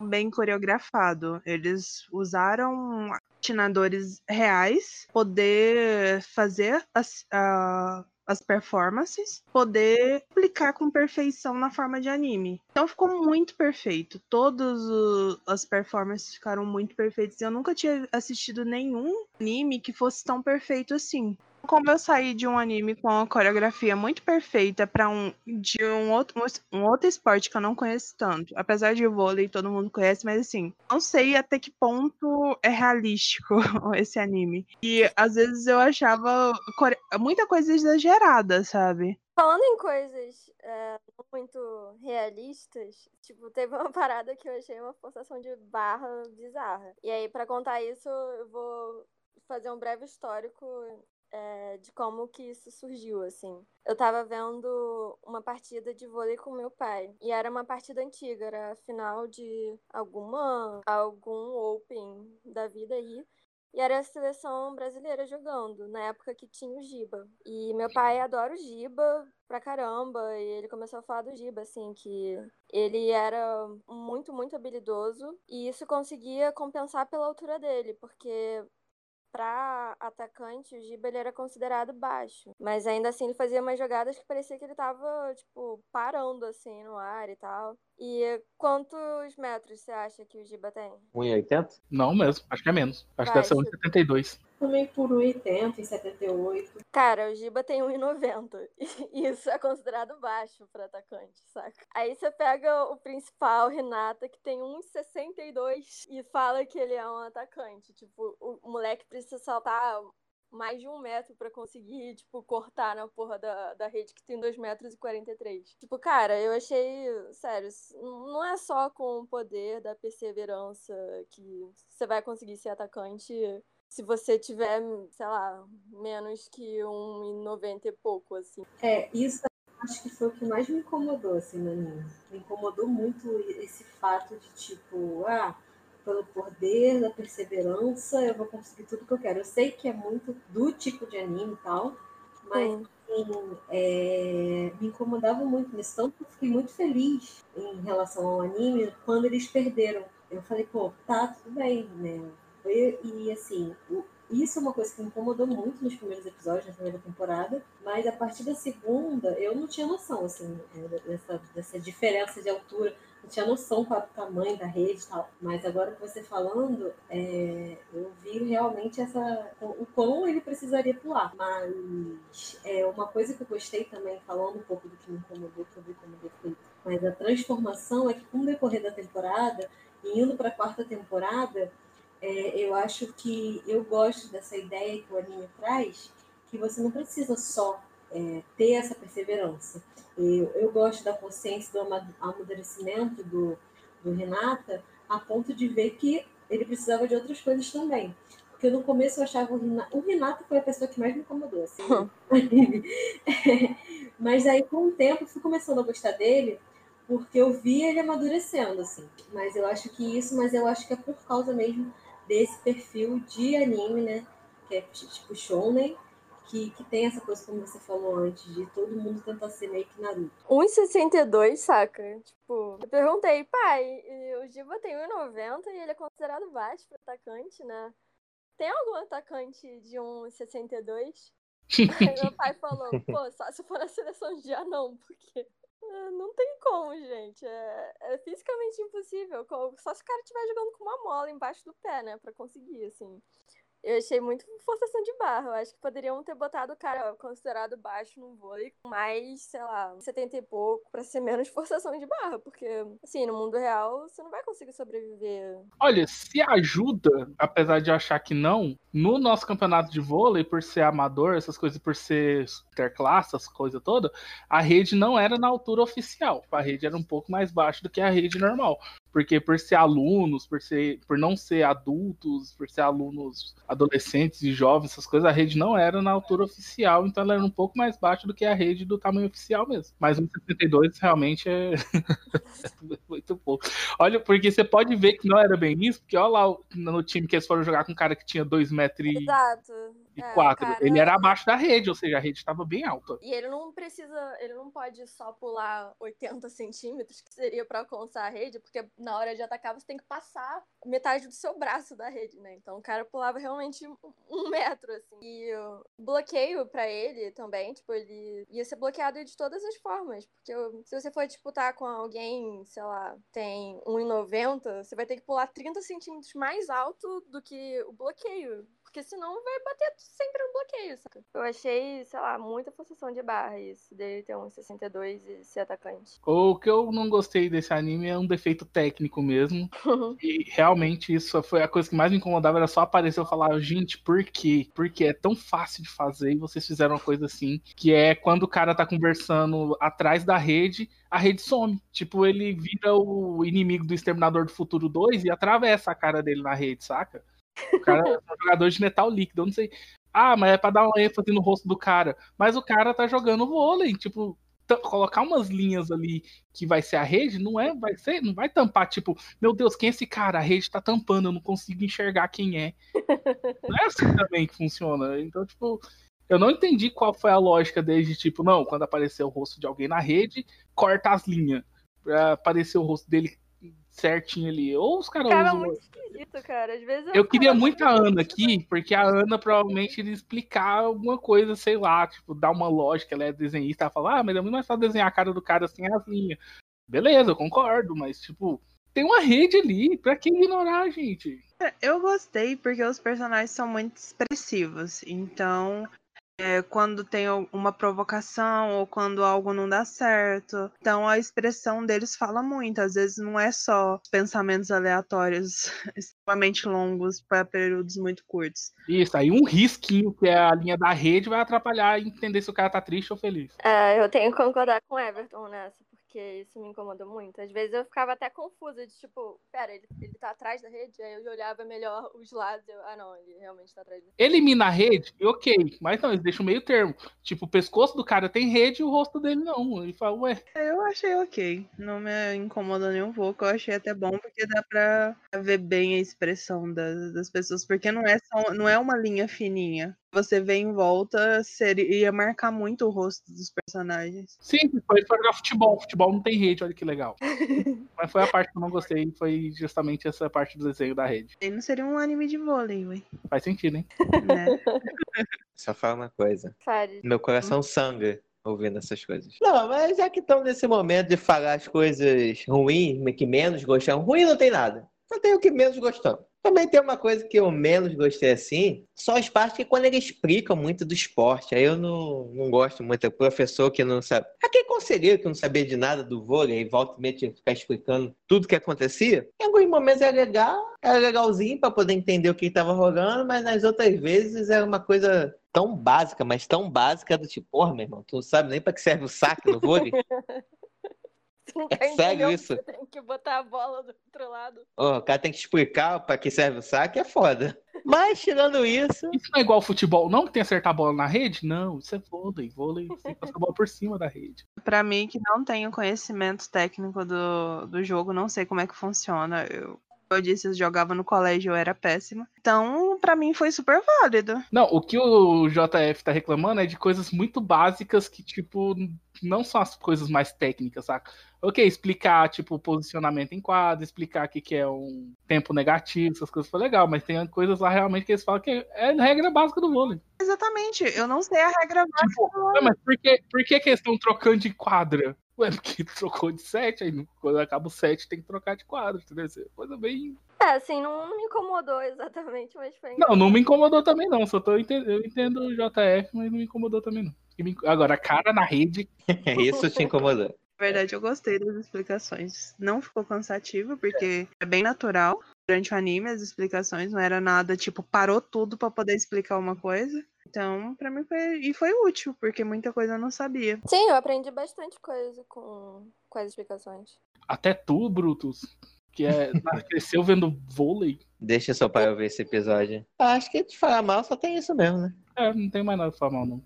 bem coreografado. Eles usaram patinadores reais, poder fazer as, a- as performances, poder aplicar com perfeição na forma de anime. Então ficou muito perfeito. Todas as performances ficaram muito perfeitas. Eu nunca tinha assistido nenhum anime que fosse tão perfeito assim. Como eu saí de um anime com uma coreografia muito perfeita para um de um outro, um outro esporte que eu não conheço tanto, apesar de vôlei todo mundo conhece, mas assim, não sei até que ponto é realístico esse anime. E às vezes eu achava muita coisa exagerada, sabe? Falando em coisas é, muito realistas, tipo, teve uma parada que eu achei uma forçação de barra bizarra. E aí, pra contar isso, eu vou fazer um breve histórico é, de como que isso surgiu, assim. Eu tava vendo uma partida de vôlei com meu pai. E era uma partida antiga, era a final de alguma algum Open da vida aí. E era a seleção brasileira jogando, na época que tinha o Giba. E meu pai adora o Giba pra caramba. E ele começou a falar do Giba, assim, que ele era muito, muito habilidoso. E isso conseguia compensar pela altura dele, porque pra atacante, o Giba ele era considerado baixo. Mas ainda assim ele fazia umas jogadas que parecia que ele tava, tipo, parando assim no ar e tal. E quantos metros você acha que o Giba tem? 1,80? Não mesmo, acho que é menos. Acho que deve ser Baixo. 1,72. Também por 1,80 e 78. Cara, o Giba tem 1,90. E Isso é considerado baixo pra atacante, saca? Aí você pega o principal, Renata, que tem 1,62 e fala que ele é um atacante. Tipo, o moleque precisa saltar mais de um metro pra conseguir, tipo, cortar na porra da, da rede que tem 2 metros e 43. Tipo, cara, eu achei, sério, não é só com o poder da perseverança que você vai conseguir ser atacante se você tiver, sei lá, menos que 1,90 e pouco, assim. É, isso acho que foi o que mais me incomodou, assim, anime. Me incomodou muito esse fato de, tipo, ah, pelo poder da perseverança eu vou conseguir tudo que eu quero. Eu sei que é muito do tipo de anime e tal, mas Sim. assim, é, me incomodava muito nisso. Tanto que eu fiquei muito feliz em relação ao anime quando eles perderam. Eu falei, pô, tá, tudo bem, né? Foi- E assim, isso é uma coisa que me incomodou muito nos primeiros episódios, na primeira temporada, mas a partir da segunda eu não tinha noção, assim, é, dessa, dessa diferença de altura, não tinha noção era o tamanho da rede e tal. Mas agora que você falando, é, eu vi realmente essa, o quão ele precisaria pular. Mas é uma coisa que eu gostei também, falando um pouco do que me incomodou, que eu vi como defeito, mas a transformação é que com o decorrer da temporada, e indo para a quarta temporada, é, eu acho que eu gosto dessa ideia que o anime traz, que você não precisa só é, ter essa perseverança. Eu, eu gosto da consciência do ama- amadurecimento do, do Renata, a ponto de ver que ele precisava de outras coisas também. Porque no começo eu achava o Renato. O Renato foi a pessoa que mais me incomodou, assim. Mas aí, com o tempo, eu fui começando a gostar dele, porque eu vi ele amadurecendo, assim. Mas eu acho que isso, mas eu acho que é por causa mesmo desse perfil de anime, né? que é tipo shounen, que, que tem essa coisa, como você falou antes, de todo mundo tentar ser meio que Naruto. 1,62, saca? Tipo, eu perguntei, pai, o Giba tem 1,90 e ele é considerado baixo para atacante, né? Tem algum atacante de 1,62? Aí meu pai falou, pô, só se for na seleção de não, porque é, não tem como, gente. É, é fisicamente impossível. Só se o cara estiver jogando com uma mola embaixo do pé, né? Pra conseguir, assim. Eu achei muito forçação de barra. Eu acho que poderiam ter botado o cara considerado baixo no vôlei, mais, sei lá, 70 e pouco, pra ser menos forçação de barra. Porque, assim, no mundo real, você não vai conseguir sobreviver. Olha, se ajuda, apesar de achar que não, no nosso campeonato de vôlei, por ser amador, essas coisas, por ser interclasse, essa coisa toda, a rede não era na altura oficial. A rede era um pouco mais baixa do que a rede normal porque por ser alunos, por ser, por não ser adultos, por ser alunos adolescentes e jovens, essas coisas, a rede não era na altura oficial, então ela era um pouco mais baixa do que a rede do tamanho oficial mesmo. Mas 1,72 realmente é muito pouco. Olha, porque você pode ver que não era bem isso, porque olha lá no time que eles foram jogar com um cara que tinha 2 metros e... Exato e é, quatro. Cara... Ele era abaixo da rede, ou seja, a rede estava bem alta. E ele não precisa, ele não pode só pular 80 centímetros, que seria para alcançar a rede, porque na hora de atacar você tem que passar metade do seu braço da rede, né? Então o cara pulava realmente um metro, assim. E o bloqueio para ele também, tipo, ele ia ser bloqueado de todas as formas, porque se você for disputar com alguém, sei lá, tem 1,90, você vai ter que pular 30 centímetros mais alto do que o bloqueio porque senão vai bater sempre no bloqueio, saca? Eu achei, sei lá, muita forçação de barra isso, dele ter um 62 e ser atacante. O que eu não gostei desse anime é um defeito técnico mesmo. e realmente isso foi a coisa que mais me incomodava, era só aparecer e falar, gente, por quê? Porque é tão fácil de fazer e vocês fizeram uma coisa assim, que é quando o cara tá conversando atrás da rede, a rede some. Tipo, ele vira o inimigo do Exterminador do Futuro 2 e atravessa a cara dele na rede, saca? O cara é um jogador de metal líquido, eu não sei. Ah, mas é pra dar uma ênfase no rosto do cara. Mas o cara tá jogando vôlei, tipo, colocar umas linhas ali que vai ser a rede, não é, vai ser, não vai tampar, tipo, meu Deus, quem é esse cara? A rede tá tampando, eu não consigo enxergar quem é. Não é assim também que funciona. Então, tipo, eu não entendi qual foi a lógica desde, tipo, não, quando aparecer o rosto de alguém na rede, corta as linhas. Pra aparecer o rosto dele certinho ali. Ou os caras cara, usam. muito esquisito, cara. Às vezes eu queria muito a Ana aqui, porque a Ana provavelmente iria explicar alguma coisa, sei lá, tipo, dar uma lógica. Ela é desenhista, ela fala, ah, mas é muito mais fácil desenhar a cara do cara assim as linhas. Beleza, eu concordo, mas, tipo, tem uma rede ali, pra que ignorar, gente? É, eu gostei porque os personagens são muito expressivos, então é, quando tem uma provocação ou quando algo não dá certo. Então a expressão deles fala muito. Às vezes não é só pensamentos aleatórios extremamente longos para períodos muito curtos. Isso, aí um risquinho que é a linha da rede vai atrapalhar entender se o cara tá triste ou feliz. É, eu tenho que concordar com o Everton nessa, porque isso me incomodou muito. Às vezes eu ficava até confusa de tipo, pera, ele, ele tá atrás da rede? Aí eu olhava melhor os lados. Eu, ah, não, ele realmente tá atrás da rede. Elimina a rede, ok. Mas não, eles deixam meio termo. Tipo, o pescoço do cara tem rede e o rosto dele não. Ele fala, ué. Eu achei ok. Não me incomoda nem um pouco. Eu achei até bom porque dá pra ver bem a expressão das, das pessoas. Porque não é, só, não é uma linha fininha você vê em volta, seria marcar muito o rosto dos personagens. Sim, foi para jogar futebol. Futebol não tem rede, olha que legal. Mas foi a parte que eu não gostei, foi justamente essa parte do desenho da rede. E não seria um anime de vôlei, ué. Faz sentido, hein? Né? Só fala uma coisa. Fale. Meu coração sangra ouvindo essas coisas. Não, mas já que estão nesse momento de falar as coisas ruins, que menos gostam, ruim não tem nada. Só tem o que menos gostamos. Também tem uma coisa que eu menos gostei assim, só as partes que quando ele explica muito do esporte, aí eu não, não gosto muito. É professor que não sabe. Aquele conselheiro que não sabia de nada do vôlei, e volta e meia tinha que ficar explicando tudo que acontecia. Em alguns momentos era legal, era legalzinho para poder entender o que estava rolando, mas nas outras vezes era uma coisa tão básica, mas tão básica do tipo, porra, meu irmão, tu não sabe nem para que serve o saque no vôlei? É sério isso? Tem que botar a bola do outro lado. Oh, o cara tem que explicar pra que serve o saque, é foda. Mas, tirando isso. Isso não é igual futebol, não? Que tem que acertar a bola na rede? Não, isso é vôlei. Vôlei, você passa a bola por cima da rede. Pra mim, que não tenho conhecimento técnico do, do jogo, não sei como é que funciona. Eu eu disse, eu jogava no colégio, eu era péssima. Então, pra mim foi super válido. Não, o que o JF tá reclamando é de coisas muito básicas que, tipo, não são as coisas mais técnicas, saca? Ok, explicar, tipo, posicionamento em quadro, explicar o que, que é um tempo negativo, essas coisas foi legal, mas tem coisas lá realmente que eles falam que é regra básica do vôlei. Exatamente, eu não sei a regra básica Tipo, do vôlei. ué, mas por que, por que, que eles estão trocando de quadra? Ué, porque trocou de 7, aí quando acaba o 7 tem que trocar de quadro, entendeu? É Coisa bem. É, assim, não, não me incomodou exatamente, mas foi. Não, não me incomodou também, não. Só tô entendendo. Eu entendo o JF, mas não me incomodou também, não. Agora, a cara na rede. Isso te incomodou. Na verdade, eu gostei das explicações. Não ficou cansativo, porque é bem natural. Durante o anime, as explicações não era nada, tipo, parou tudo pra poder explicar uma coisa. Então, pra mim foi. E foi útil, porque muita coisa eu não sabia. Sim, eu aprendi bastante coisa com, com as explicações. Até tu, Brutus, que é, cresceu vendo vôlei. Deixa só para eu ver esse episódio. Acho que de falar mal só tem isso mesmo, né? É, não tem mais nada pra falar mal, não.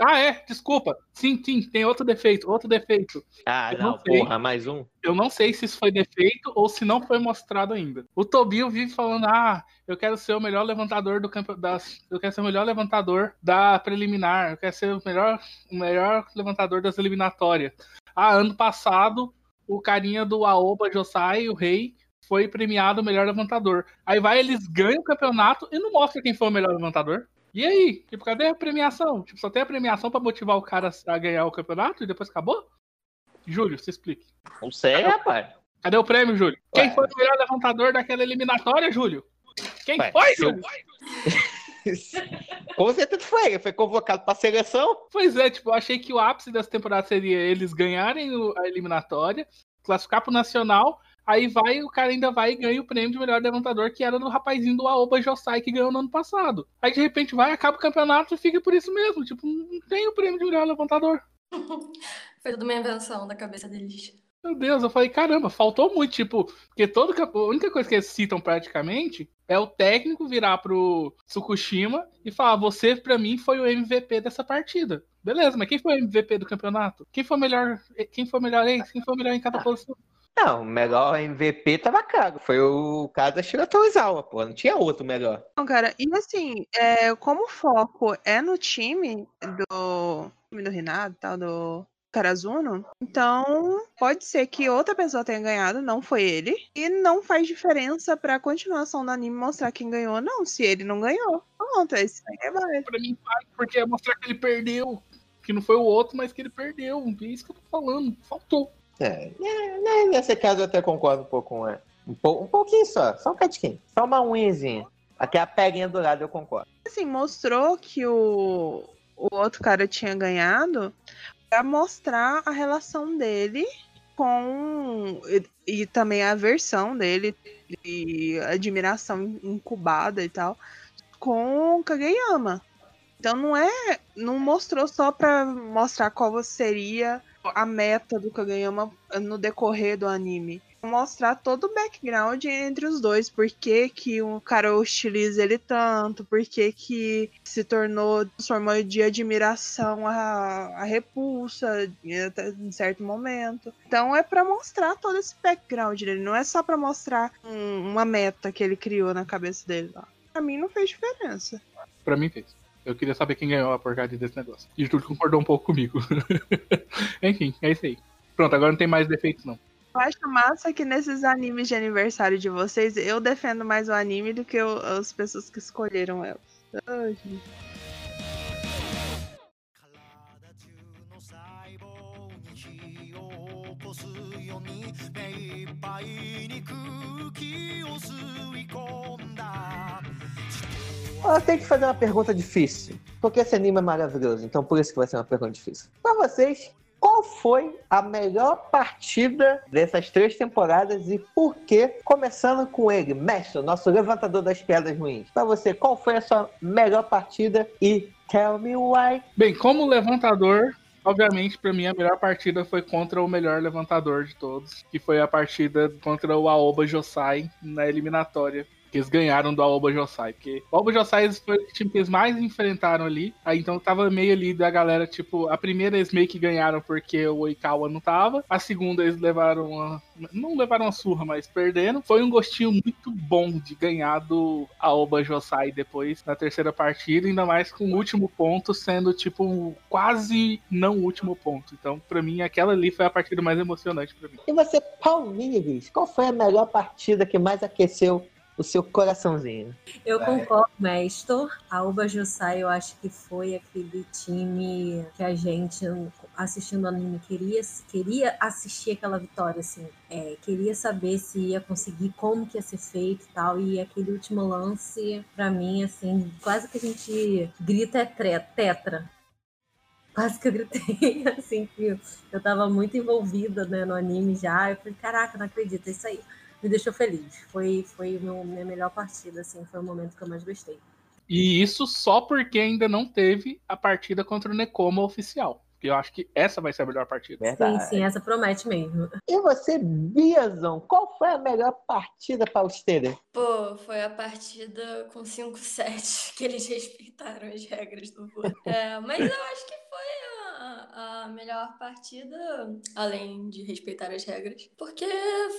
ah, é, desculpa. Sim, sim, tem outro defeito, outro defeito. Ah, Eu não não, porra, mais um. Eu não sei se isso foi defeito ou se não foi mostrado ainda. O Tobio vive falando: ah, eu quero ser o melhor levantador do campo das. Eu quero ser o melhor levantador da preliminar. Eu quero ser o melhor, o melhor levantador das eliminatórias. Ah, ano passado, o carinha do Aoba Josai, o rei, foi premiado o melhor levantador. Aí vai, eles ganham o campeonato e não mostra quem foi o melhor levantador. E aí? Tipo, cadê a premiação? Tipo, só tem a premiação pra motivar o cara a ganhar o campeonato e depois acabou? Júlio, se explique. Não sei, rapaz. Cadê o prêmio, Júlio? Quem Ué. foi o melhor levantador daquela eliminatória, Júlio? Quem Ué, foi, Júlio? Com certeza foi, foi convocado pra seleção. Pois é, tipo, eu achei que o ápice dessa temporada seria eles ganharem o- a eliminatória, classificar pro Nacional, aí vai, o cara ainda vai e ganha o prêmio de melhor levantador, que era do rapazinho do Aoba Josai, que ganhou no ano passado. Aí de repente vai, acaba o campeonato e fica por isso mesmo. Tipo, não tem o prêmio de melhor levantador. Foi tudo uma invenção da cabeça deles. Meu Deus, eu falei, caramba, faltou muito, tipo, porque todo a única coisa que eles citam praticamente é o técnico virar pro Tsukushima e falar, você pra mim foi o MVP dessa partida. Beleza, mas quem foi o MVP do campeonato? Quem foi melhor, quem foi melhor ex? Quem foi o melhor em cada posição? Não, o melhor MVP tava claro. Foi o cara da Shira Tozawa, pô. Não tinha outro melhor. Não, cara, e assim, é, como o foco é no time do time do Renato, tal, do Karazuno, então pode ser que outra pessoa tenha ganhado, não foi ele, e não faz diferença pra continuação do anime mostrar quem ganhou, não, se ele não ganhou. Pronto, é isso aí é válido. Pra mim, vai, porque é mostrar que ele perdeu. Que não foi o outro, mas que ele perdeu. É isso que eu tô falando. Faltou. É, né, né, nesse caso eu até concordo um pouco com é, um, um pouquinho só, só um catiquinho. Só uma unhazinha. Aqui a peguinha do lado eu concordo. Assim, mostrou que o, o outro cara tinha ganhado pra mostrar a relação dele com. E, e também a aversão dele e admiração incubada e tal com o Kageyama. Então não é. Não mostrou só pra mostrar qual seria a meta do Kageyama no decorrer do anime. Mostrar todo o background entre os dois. Por que, que o cara hostiliza ele tanto, por que, que se tornou, transformou de admiração a, a repulsa em certo momento. Então é pra mostrar todo esse background dele, não é só pra mostrar um- uma meta que ele criou na cabeça dele lá. Pra mim não fez diferença. Pra mim fez. Eu queria saber quem ganhou a porcaria desse negócio. E o Júlio concordou um pouco comigo. Enfim, é isso aí. Pronto, agora não tem mais defeitos, não. Eu acho massa que nesses animes de aniversário de vocês, eu defendo mais o anime do que o- as pessoas que escolheram elas. Ai, gente. Ela tem que fazer uma pergunta difícil, porque esse anime é maravilhoso, então por isso que vai ser uma pergunta difícil. Para vocês, qual foi a melhor partida dessas três temporadas e por quê? Começando com ele, mestre, nosso levantador das pedras ruins. Para você, qual foi a sua melhor partida e tell me why? Bem, como levantador, obviamente, para mim a melhor partida foi contra o melhor levantador de todos, que foi a partida contra o Aoba Josai na eliminatória eles ganharam do Aoba Josai. Porque o Aoba Josai foi o time que eles mais enfrentaram ali. Aí então tava meio ali da galera, tipo, a primeira eles meio que ganharam porque o Oikawa não tava. A segunda eles levaram uma. Não levaram uma surra, mas perderam. Foi um gostinho muito bom de ganhar do Aoba Josai depois na terceira partida, ainda mais com o último ponto sendo, tipo, quase não o último ponto. Então, pra mim, aquela ali foi a partida mais emocionante pra mim. E você, Palmeiras, qual foi a melhor partida que mais aqueceu o seu coraçãozinho? Eu concordo, mestre. A Uba Jussai, eu acho que foi aquele time que a gente, assistindo o anime, queria, queria assistir aquela vitória, assim. É, queria saber se ia conseguir, como que ia ser feito e tal. E aquele último lance, pra mim, assim, quase que a gente grita é tetra. Quase que eu gritei, assim, que eu tava muito envolvida né, no anime já. Eu falei, caraca, não acredito, é isso aí me deixou feliz. Foi, foi meu, minha melhor partida, assim, foi o momento que eu mais gostei. E isso só porque ainda não teve a partida contra o Nekoma oficial. Porque eu acho que essa vai ser a melhor partida. Verdade. Sim, sim, essa promete mesmo. E você, Biazon, qual foi a melhor partida para os Tere? Pô, foi a partida com 5-7 que eles respeitaram as regras do vôlei. É, mas eu acho que foi a, melhor partida, além de respeitar as regras, porque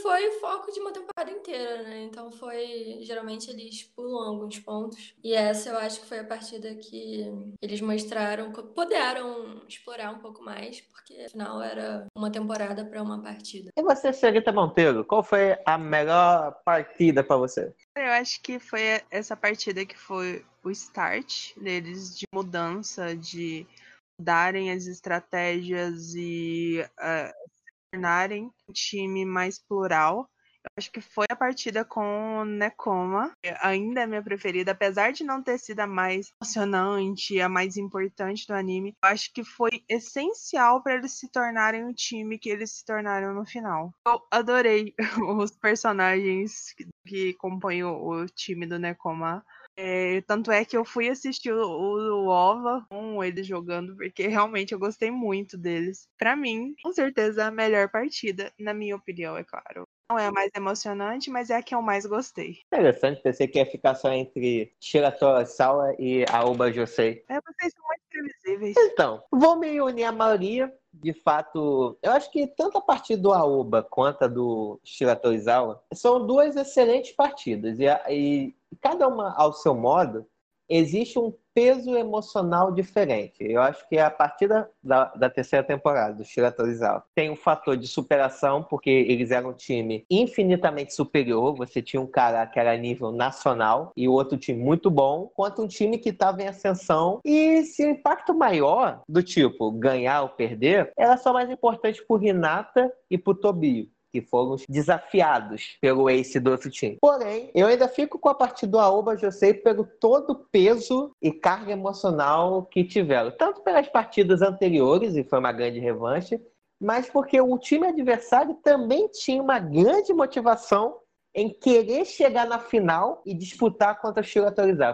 foi foco de uma temporada inteira, né? Então foi. Geralmente eles pulam alguns pontos. E essa eu acho que foi a partida que eles mostraram, puderam explorar um pouco mais, porque afinal era uma temporada para uma partida. E você, senhorita Monteiro, qual foi a melhor partida para você? Eu acho que foi essa partida que foi o start deles de mudança, de darem as estratégias e uh, se tornarem um time mais plural. Eu acho que foi a partida com o Nekoma, ainda é minha preferida, apesar de não ter sido a mais emocionante, a mais importante do anime. Eu acho que foi essencial para eles se tornarem o time que eles se tornaram no final. Eu adorei os personagens que, compõem o time do Nekoma. É, tanto é que eu fui assistir o, o, OVA com eles jogando, porque realmente eu gostei muito deles. Para mim, com certeza, a melhor partida, na minha opinião, é claro. Não é a mais emocionante, mas é a que eu mais gostei. Interessante, pensei que ia ficar só entre Shiratora Sawa e Aoba Josei. É, vocês são muito previsíveis. Então, vou me unir à maioria. De fato, eu acho que tanto a partida do Aoba quanto a do Shiratorizawa são duas excelentes partidas. E, e cada uma ao seu modo, existe um peso emocional diferente. Eu acho que a partir da, da, da terceira temporada do Shiratorizawa tem um fator de superação, porque eles eram um time infinitamente superior. Você tinha um cara que era nível nacional e o outro time muito bom, quanto um time que estava em ascensão. E se o impacto maior, do tipo ganhar ou perder, era só mais importante pro Hinata e pro Tobio que foram desafiados pelo ace do outro time. Porém, eu ainda fico com a partida do Aoba Josei pelo todo o peso e carga emocional que tiveram. Tanto pelas partidas anteriores, e foi uma grande revanche, mas porque o time adversário também tinha uma grande motivação em querer chegar na final e disputar contra o Shiro.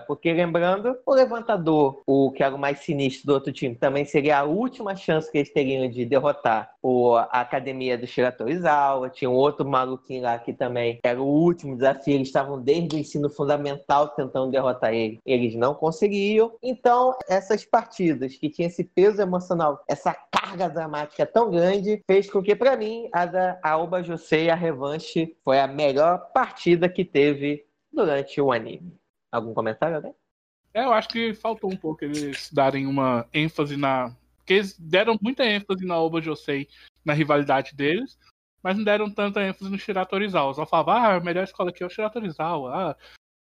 Porque, lembrando, o levantador, o que era o mais sinistro do outro time, também seria a última chance que eles teriam de derrotar o, a academia do Shiro. Tinha um outro maluquinho lá que também era o último desafio. Eles estavam desde o ensino fundamental tentando derrotar ele. Eles não conseguiam. Então, essas partidas que tinham esse peso emocional, essa carga dramática tão grande, fez com que, para mim, a da Josei, a revanche, foi a melhor partida que teve durante o anime. Algum comentário, né? É, eu acho que faltou um pouco eles darem uma ênfase na. Porque eles deram muita ênfase na Oba Josei, na rivalidade deles, mas não deram tanta ênfase no Shiratorizawa. Só falavam, ah, a melhor escola aqui é o Shiratorizawa. Ah,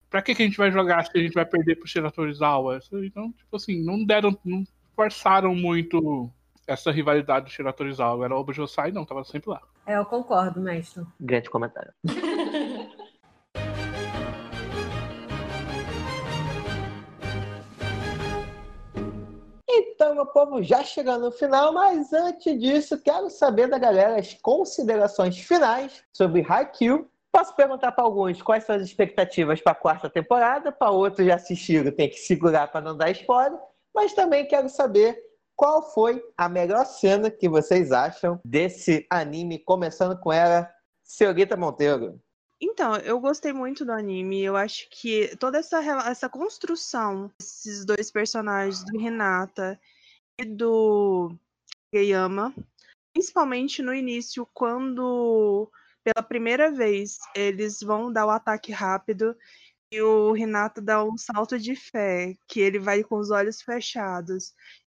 pra que, que a gente vai jogar se a gente vai perder pro Shiratorizawa? Então, tipo assim, não deram. Não forçaram muito essa rivalidade do Shiratorizawa. O Oba Josei não, tava sempre lá. É, eu concordo, mestre. Grande comentário. meu povo, já chegando no final, mas antes disso, quero saber da galera as considerações finais sobre Haikyuu. Posso perguntar para alguns quais são as expectativas para a quarta temporada, para outros já assistiram, tem que segurar para não dar spoiler, mas também quero saber qual foi a melhor cena que vocês acham desse anime, começando com ela, Senhorita Monteiro. Então, eu gostei muito do anime. Eu acho que toda essa, essa construção desses dois personagens, do Hinata e do Kageyama, principalmente no início, quando pela primeira vez eles vão dar o ataque rápido e o Renato dá um salto de fé, que ele vai com os olhos fechados,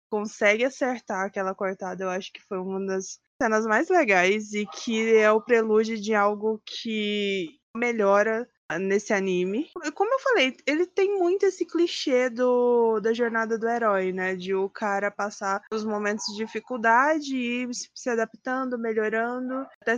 consegue acertar aquela cortada. Eu acho que foi uma das cenas mais legais e que é o prelúdio de algo que melhora nesse anime. Como eu falei, ele tem muito esse clichê do, da jornada do herói, né? De o cara passar os momentos de dificuldade e se adaptando, melhorando, até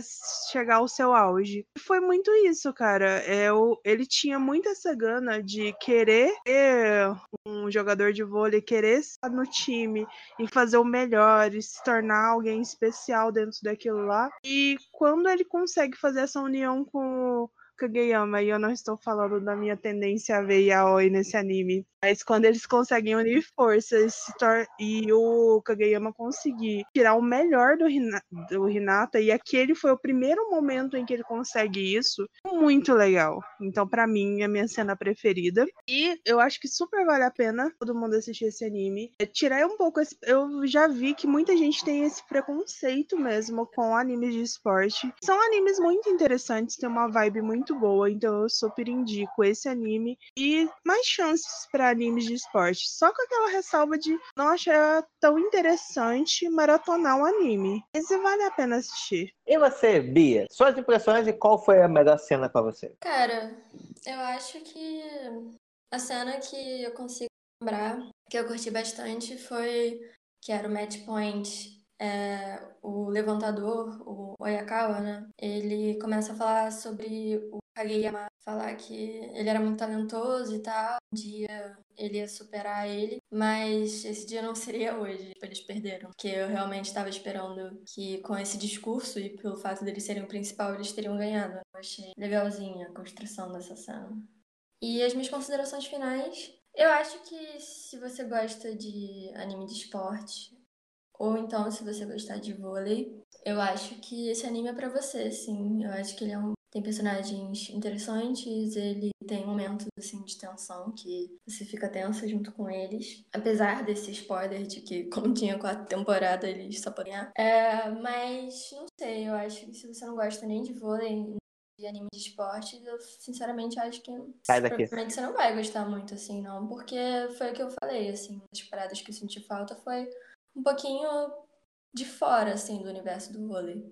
chegar ao seu auge. Foi muito isso, cara. É, o, ele tinha muito essa gana de querer ser um jogador de vôlei, querer estar no time e fazer o melhor e se tornar alguém especial dentro daquilo lá. E quando ele consegue fazer essa união com Kageyama, e eu não estou falando da minha tendência a ver yaoi nesse anime, mas quando eles conseguem unir forças e o Kageyama conseguir tirar o melhor do, Hina- do Hinata, e aquele foi o primeiro momento em que ele consegue isso, muito legal. Então, pra mim, é a minha cena preferida. E eu acho que super vale a pena todo mundo assistir esse anime. É, Tirar um pouco esse... Eu já vi que muita gente tem esse preconceito mesmo com animes de esporte. São animes muito interessantes, tem uma vibe muito boa, então eu super indico esse anime e mais chances para animes de esporte. Só com aquela ressalva de não achar tão interessante maratonar um anime. Mas vale a pena assistir. E você, Bia? Suas impressões e qual foi a melhor cena pra você? Cara, eu acho que a cena que eu consigo lembrar, que eu curti bastante, foi que era o match point. É, o levantador, o Oyakawa, né? Ele começa a falar sobre o Kageyama, falar que ele era muito talentoso e tal. Um dia ele ia superar ele, mas esse dia não seria hoje. Eles perderam. Porque eu realmente estava esperando que com esse discurso e pelo fato deles serem o principal, eles teriam ganhado. Eu achei legalzinha a construção dessa cena. E as minhas considerações finais. Eu acho que se você gosta de anime de esporte, ou então se você gostar de vôlei, eu acho que esse anime é pra você, sim. Eu acho que ele é um... tem personagens interessantes, ele tem momentos assim de tensão que você fica tensa junto com eles. Apesar desse spoiler de que, como tinha quatro temporadas, eles só podem ganhar. É, mas não sei, eu acho que se você não gosta nem de vôlei, de anime de esporte, eu sinceramente acho que Sai daqui. provavelmente você não vai gostar muito assim, não, porque foi o que eu falei, assim, as paradas que eu senti falta foi um pouquinho de fora, assim, do universo do vôlei.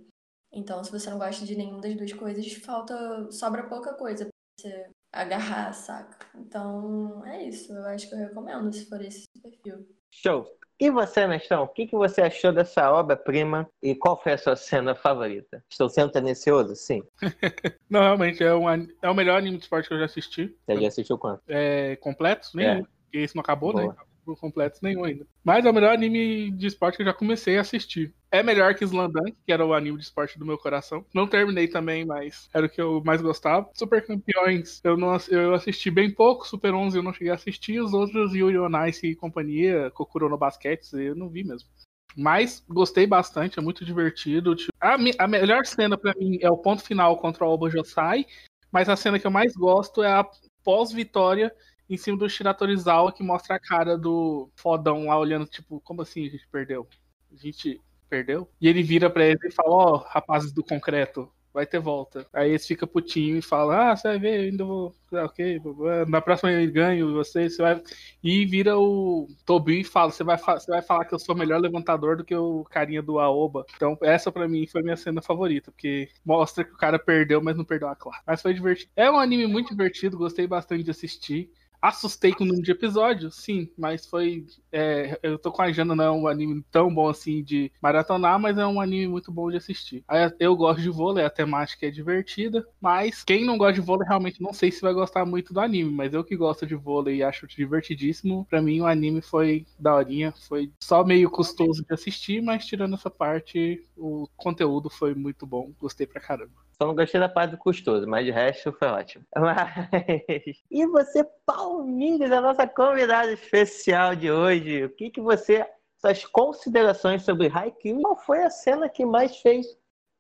Então, se você não gosta de nenhuma das duas coisas, falta, sobra pouca coisa pra você agarrar, saca? Então, é isso, eu acho que eu recomendo se for esse perfil. Show! E você, mestrão, o que, que você achou dessa obra-prima e qual foi a sua cena favorita? Estou sendo tendencioso? Sim. Não, realmente, é, um, é o melhor anime de esporte que eu já assisti. Você já assistiu quanto? É, completo? Nenhum. É. Porque esse não acabou, né? Por completo, nenhum ainda. Mas é o melhor anime de esporte que eu já comecei a assistir. É melhor que Slandunk, que era o anime de esporte do meu coração. Não terminei também, mas era o que eu mais gostava. Super Campeões, eu, não, eu assisti bem pouco. Super 11 eu não cheguei a assistir. Os outros, Yuri on Ice e companhia, Kokuro no Basquete, eu não vi mesmo. Mas gostei bastante, é muito divertido. Tipo, A, a melhor cena pra mim é o ponto final contra o Oba Josai, mas a cena que eu mais gosto é a pós-vitória em cima do Shiratorizawa, que mostra a cara do fodão lá olhando, tipo, como assim a gente perdeu? A gente perdeu? E ele vira pra eles e fala, ó, rapazes do concreto, vai ter volta. Aí eles ficam putinho e falam, ah, você vai ver, eu ainda vou. ah, Ok, na próxima eu ganho você, você vai. E vira o Tobi e fala, você vai, você vai falar que eu sou melhor levantador do que o carinha do Aoba. Então, essa pra mim foi minha cena favorita, porque mostra que o cara perdeu, mas não perdeu a classe. Mas foi divertido. É um anime muito divertido, gostei bastante de assistir. Assustei com o número de episódios, sim, mas foi. é, eu tô com a Jana, não é um anime tão bom assim de maratonar, mas é um anime muito bom de assistir. Eu gosto de vôlei, a temática é divertida, mas quem não gosta de vôlei realmente não sei se vai gostar muito do anime, mas eu que gosto de vôlei e acho divertidíssimo, pra mim o anime foi daorinha, foi só meio custoso de assistir, mas tirando essa parte, o conteúdo foi muito bom, gostei pra caramba. Só não gostei da parte do custoso, mas de resto foi ótimo. Mas... E você, Palmeiras, a nossa convidada especial de hoje, o que, que você, suas considerações sobre Haikyuu, qual foi a cena que mais fez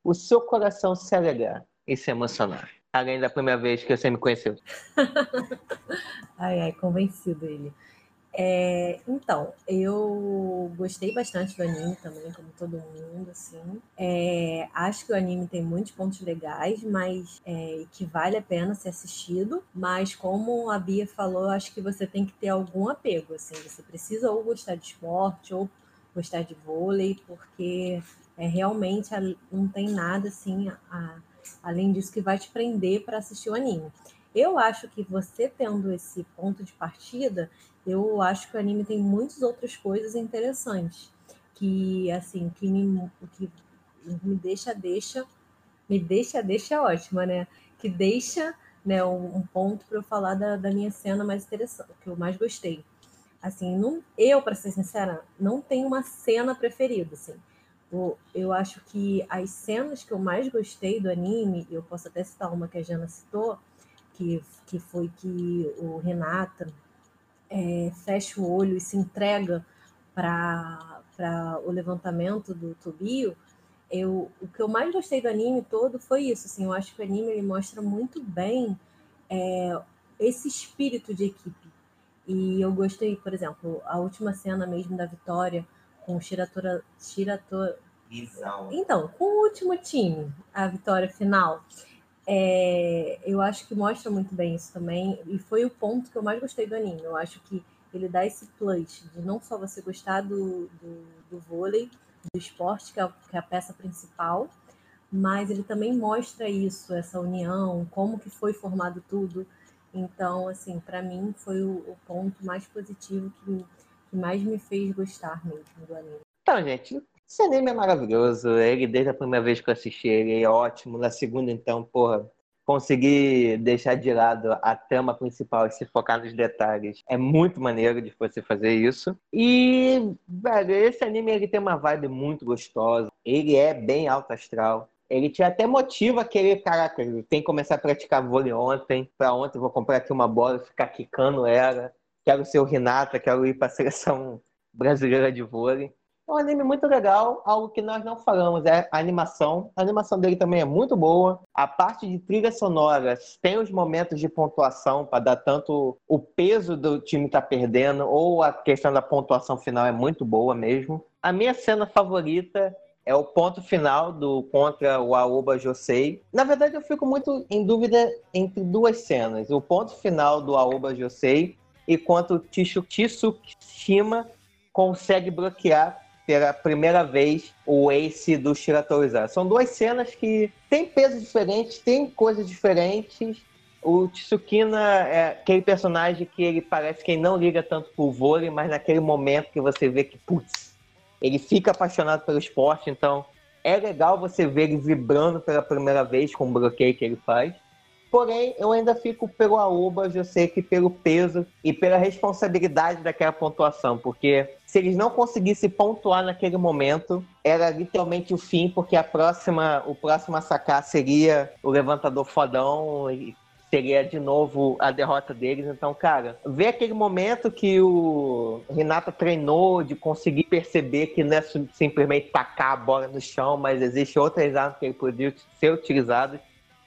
o seu coração se alegrar e se emocionar? Além da primeira vez que você me conheceu. ai, ai, convencido ele. É, então, eu gostei bastante do anime também, como todo mundo, assim. É, acho que o anime tem muitos pontos legais, mas é, que vale a pena ser assistido. Mas como a Bia falou, acho que você tem que ter algum apego, assim. Você precisa ou gostar de esporte ou gostar de vôlei, porque é, realmente não tem nada assim a, além disso que vai te prender para assistir o anime. Eu acho que você tendo esse ponto de partida, eu acho que o anime tem muitas outras coisas interessantes que assim que me, que me deixa deixa me deixa deixa ótima né? Que deixa né um, um ponto para eu falar da, da, minha cena mais interessante que eu mais gostei. Assim não, eu para ser sincera não tenho uma cena preferida assim. Eu, eu acho que as cenas que eu mais gostei do anime eu posso até citar uma que a Jana citou que, que foi que o Renata é, fecha o olho e se entrega para o levantamento do Tobio, eu, o que eu mais gostei do anime todo foi isso. Assim, eu acho que o anime ele mostra muito bem é, esse espírito de equipe. E eu gostei, por exemplo, a última cena mesmo da vitória com o Shiratora. Shiratora então, com o último time, a vitória final. É, eu acho que mostra muito bem isso também, e foi o ponto que eu mais gostei do anime. Eu acho que ele dá esse plus de não só você gostar do, do, do vôlei, do esporte, que é, que é, a peça principal, mas ele também mostra isso, essa união, como que foi formado tudo. Então, assim, para mim foi o, o, ponto mais positivo que, que mais me fez gostar mesmo do anime. Então, gente, esse anime é maravilhoso. Ele, desde a primeira vez que eu assisti, ele é ótimo. Na segunda, então, porra, conseguir deixar de lado a trama principal e se focar nos detalhes é muito maneiro de você fazer isso. E, velho, esse anime ele tem uma vibe muito gostosa. Ele é bem alto astral. Ele te até motiva a querer, caraca, tem que começar a praticar vôlei ontem. Pra ontem vou comprar aqui uma bola e ficar quicando ela. Quero ser o Renata, quero ir pra seleção brasileira de vôlei. É um anime muito legal, algo que nós não falamos é a animação. A animação dele também é muito boa. A parte de trilhas sonoras tem os momentos de pontuação para dar tanto o peso do time tá perdendo ou a questão da pontuação final é muito boa mesmo. A minha cena favorita é o ponto final do contra o Aoba Josei. Na verdade, eu fico muito em dúvida entre duas cenas: o ponto final do Aoba Josei e quanto o Tsukishima consegue bloquear pela primeira vez o Ace do Shiratoriza. São duas cenas que têm pesos diferentes, têm coisas diferentes. O Tsukina é aquele personagem que ele parece que não liga tanto pro vôlei, mas naquele momento que você vê que, putz, ele fica apaixonado pelo esporte, então é legal você ver ele vibrando pela primeira vez com o bloqueio que ele faz. Porém, eu ainda fico pelo Aoba, eu sei que pelo peso e pela responsabilidade daquela pontuação, porque se eles não conseguissem pontuar naquele momento, era literalmente o fim, porque a próxima, o próximo a sacar seria o levantador fodão e seria de novo a derrota deles. Então, cara, ver aquele momento que o Renato treinou de conseguir perceber que não é simplesmente tacar a bola no chão, mas existe outras armas que ele podia ser utilizado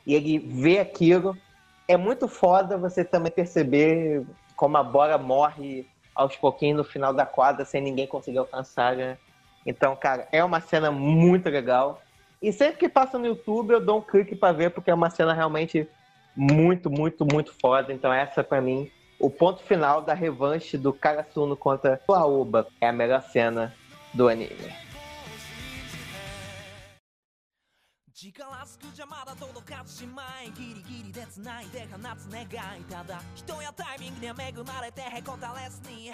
e ele vê aquilo. É muito foda você também perceber como a Bora morre aos pouquinhos no final da quadra sem ninguém conseguir alcançar, né? Então, cara, é uma cena muito legal. E sempre que passa no YouTube eu dou um clique para ver, porque é uma cena realmente muito, muito, muito foda. Então, essa para mim, o ponto final da revanche do Karasuno contra o Aoba é a melhor cena do anime. 力すくじゃまだ届かずしまいギリギリで繋いで放つ願いただ人やタイミングには恵まれてへこたれずにい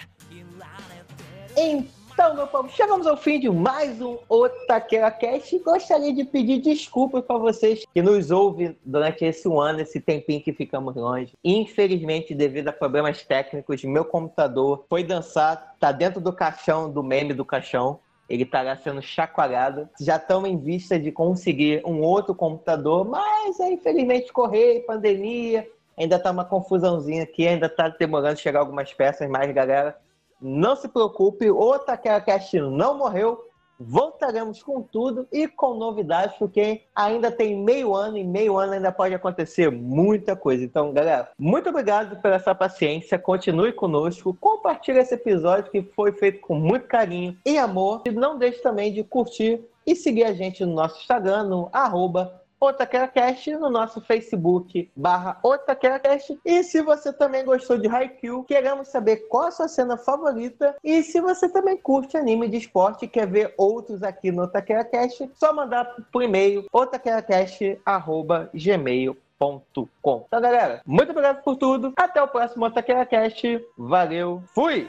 られてる Então, meu povo, chegamos ao fim de mais um Otaquera Cast e gostaria de pedir desculpas para vocês que nos ouvem durante esse ano, esse tempinho que ficamos longe. Infelizmente, devido a problemas técnicos, meu computador foi dançar, tá dentro do caixão, do meme do caixão ele estará sendo chacoalhado. Já estamos em vista de conseguir um outro computador, mas é, infelizmente correio, pandemia, ainda está uma confusãozinha aqui, ainda está demorando chegar algumas peças, mas galera, não se preocupe, o Taquera Cast não morreu, voltaremos com tudo e com novidades, porque ainda tem meio ano e meio ano ainda pode acontecer muita coisa. Então, galera, muito obrigado pela sua paciência. Continue conosco, compartilhe esse episódio que foi feito com muito carinho e amor. E não deixe também de curtir e seguir a gente no nosso Instagram, no arroba OtaqueraCast no nosso Facebook barra OtaqueraCast. E se você também gostou de Haikyuu, queremos saber qual a sua cena favorita e se você também curte anime de esporte e quer ver outros aqui no OtaqueraCast, só mandar por e-mail otaqueracast.gmail.com. Então, galera, muito obrigado por tudo. Até o próximo OtaqueraCast. Valeu. Fui!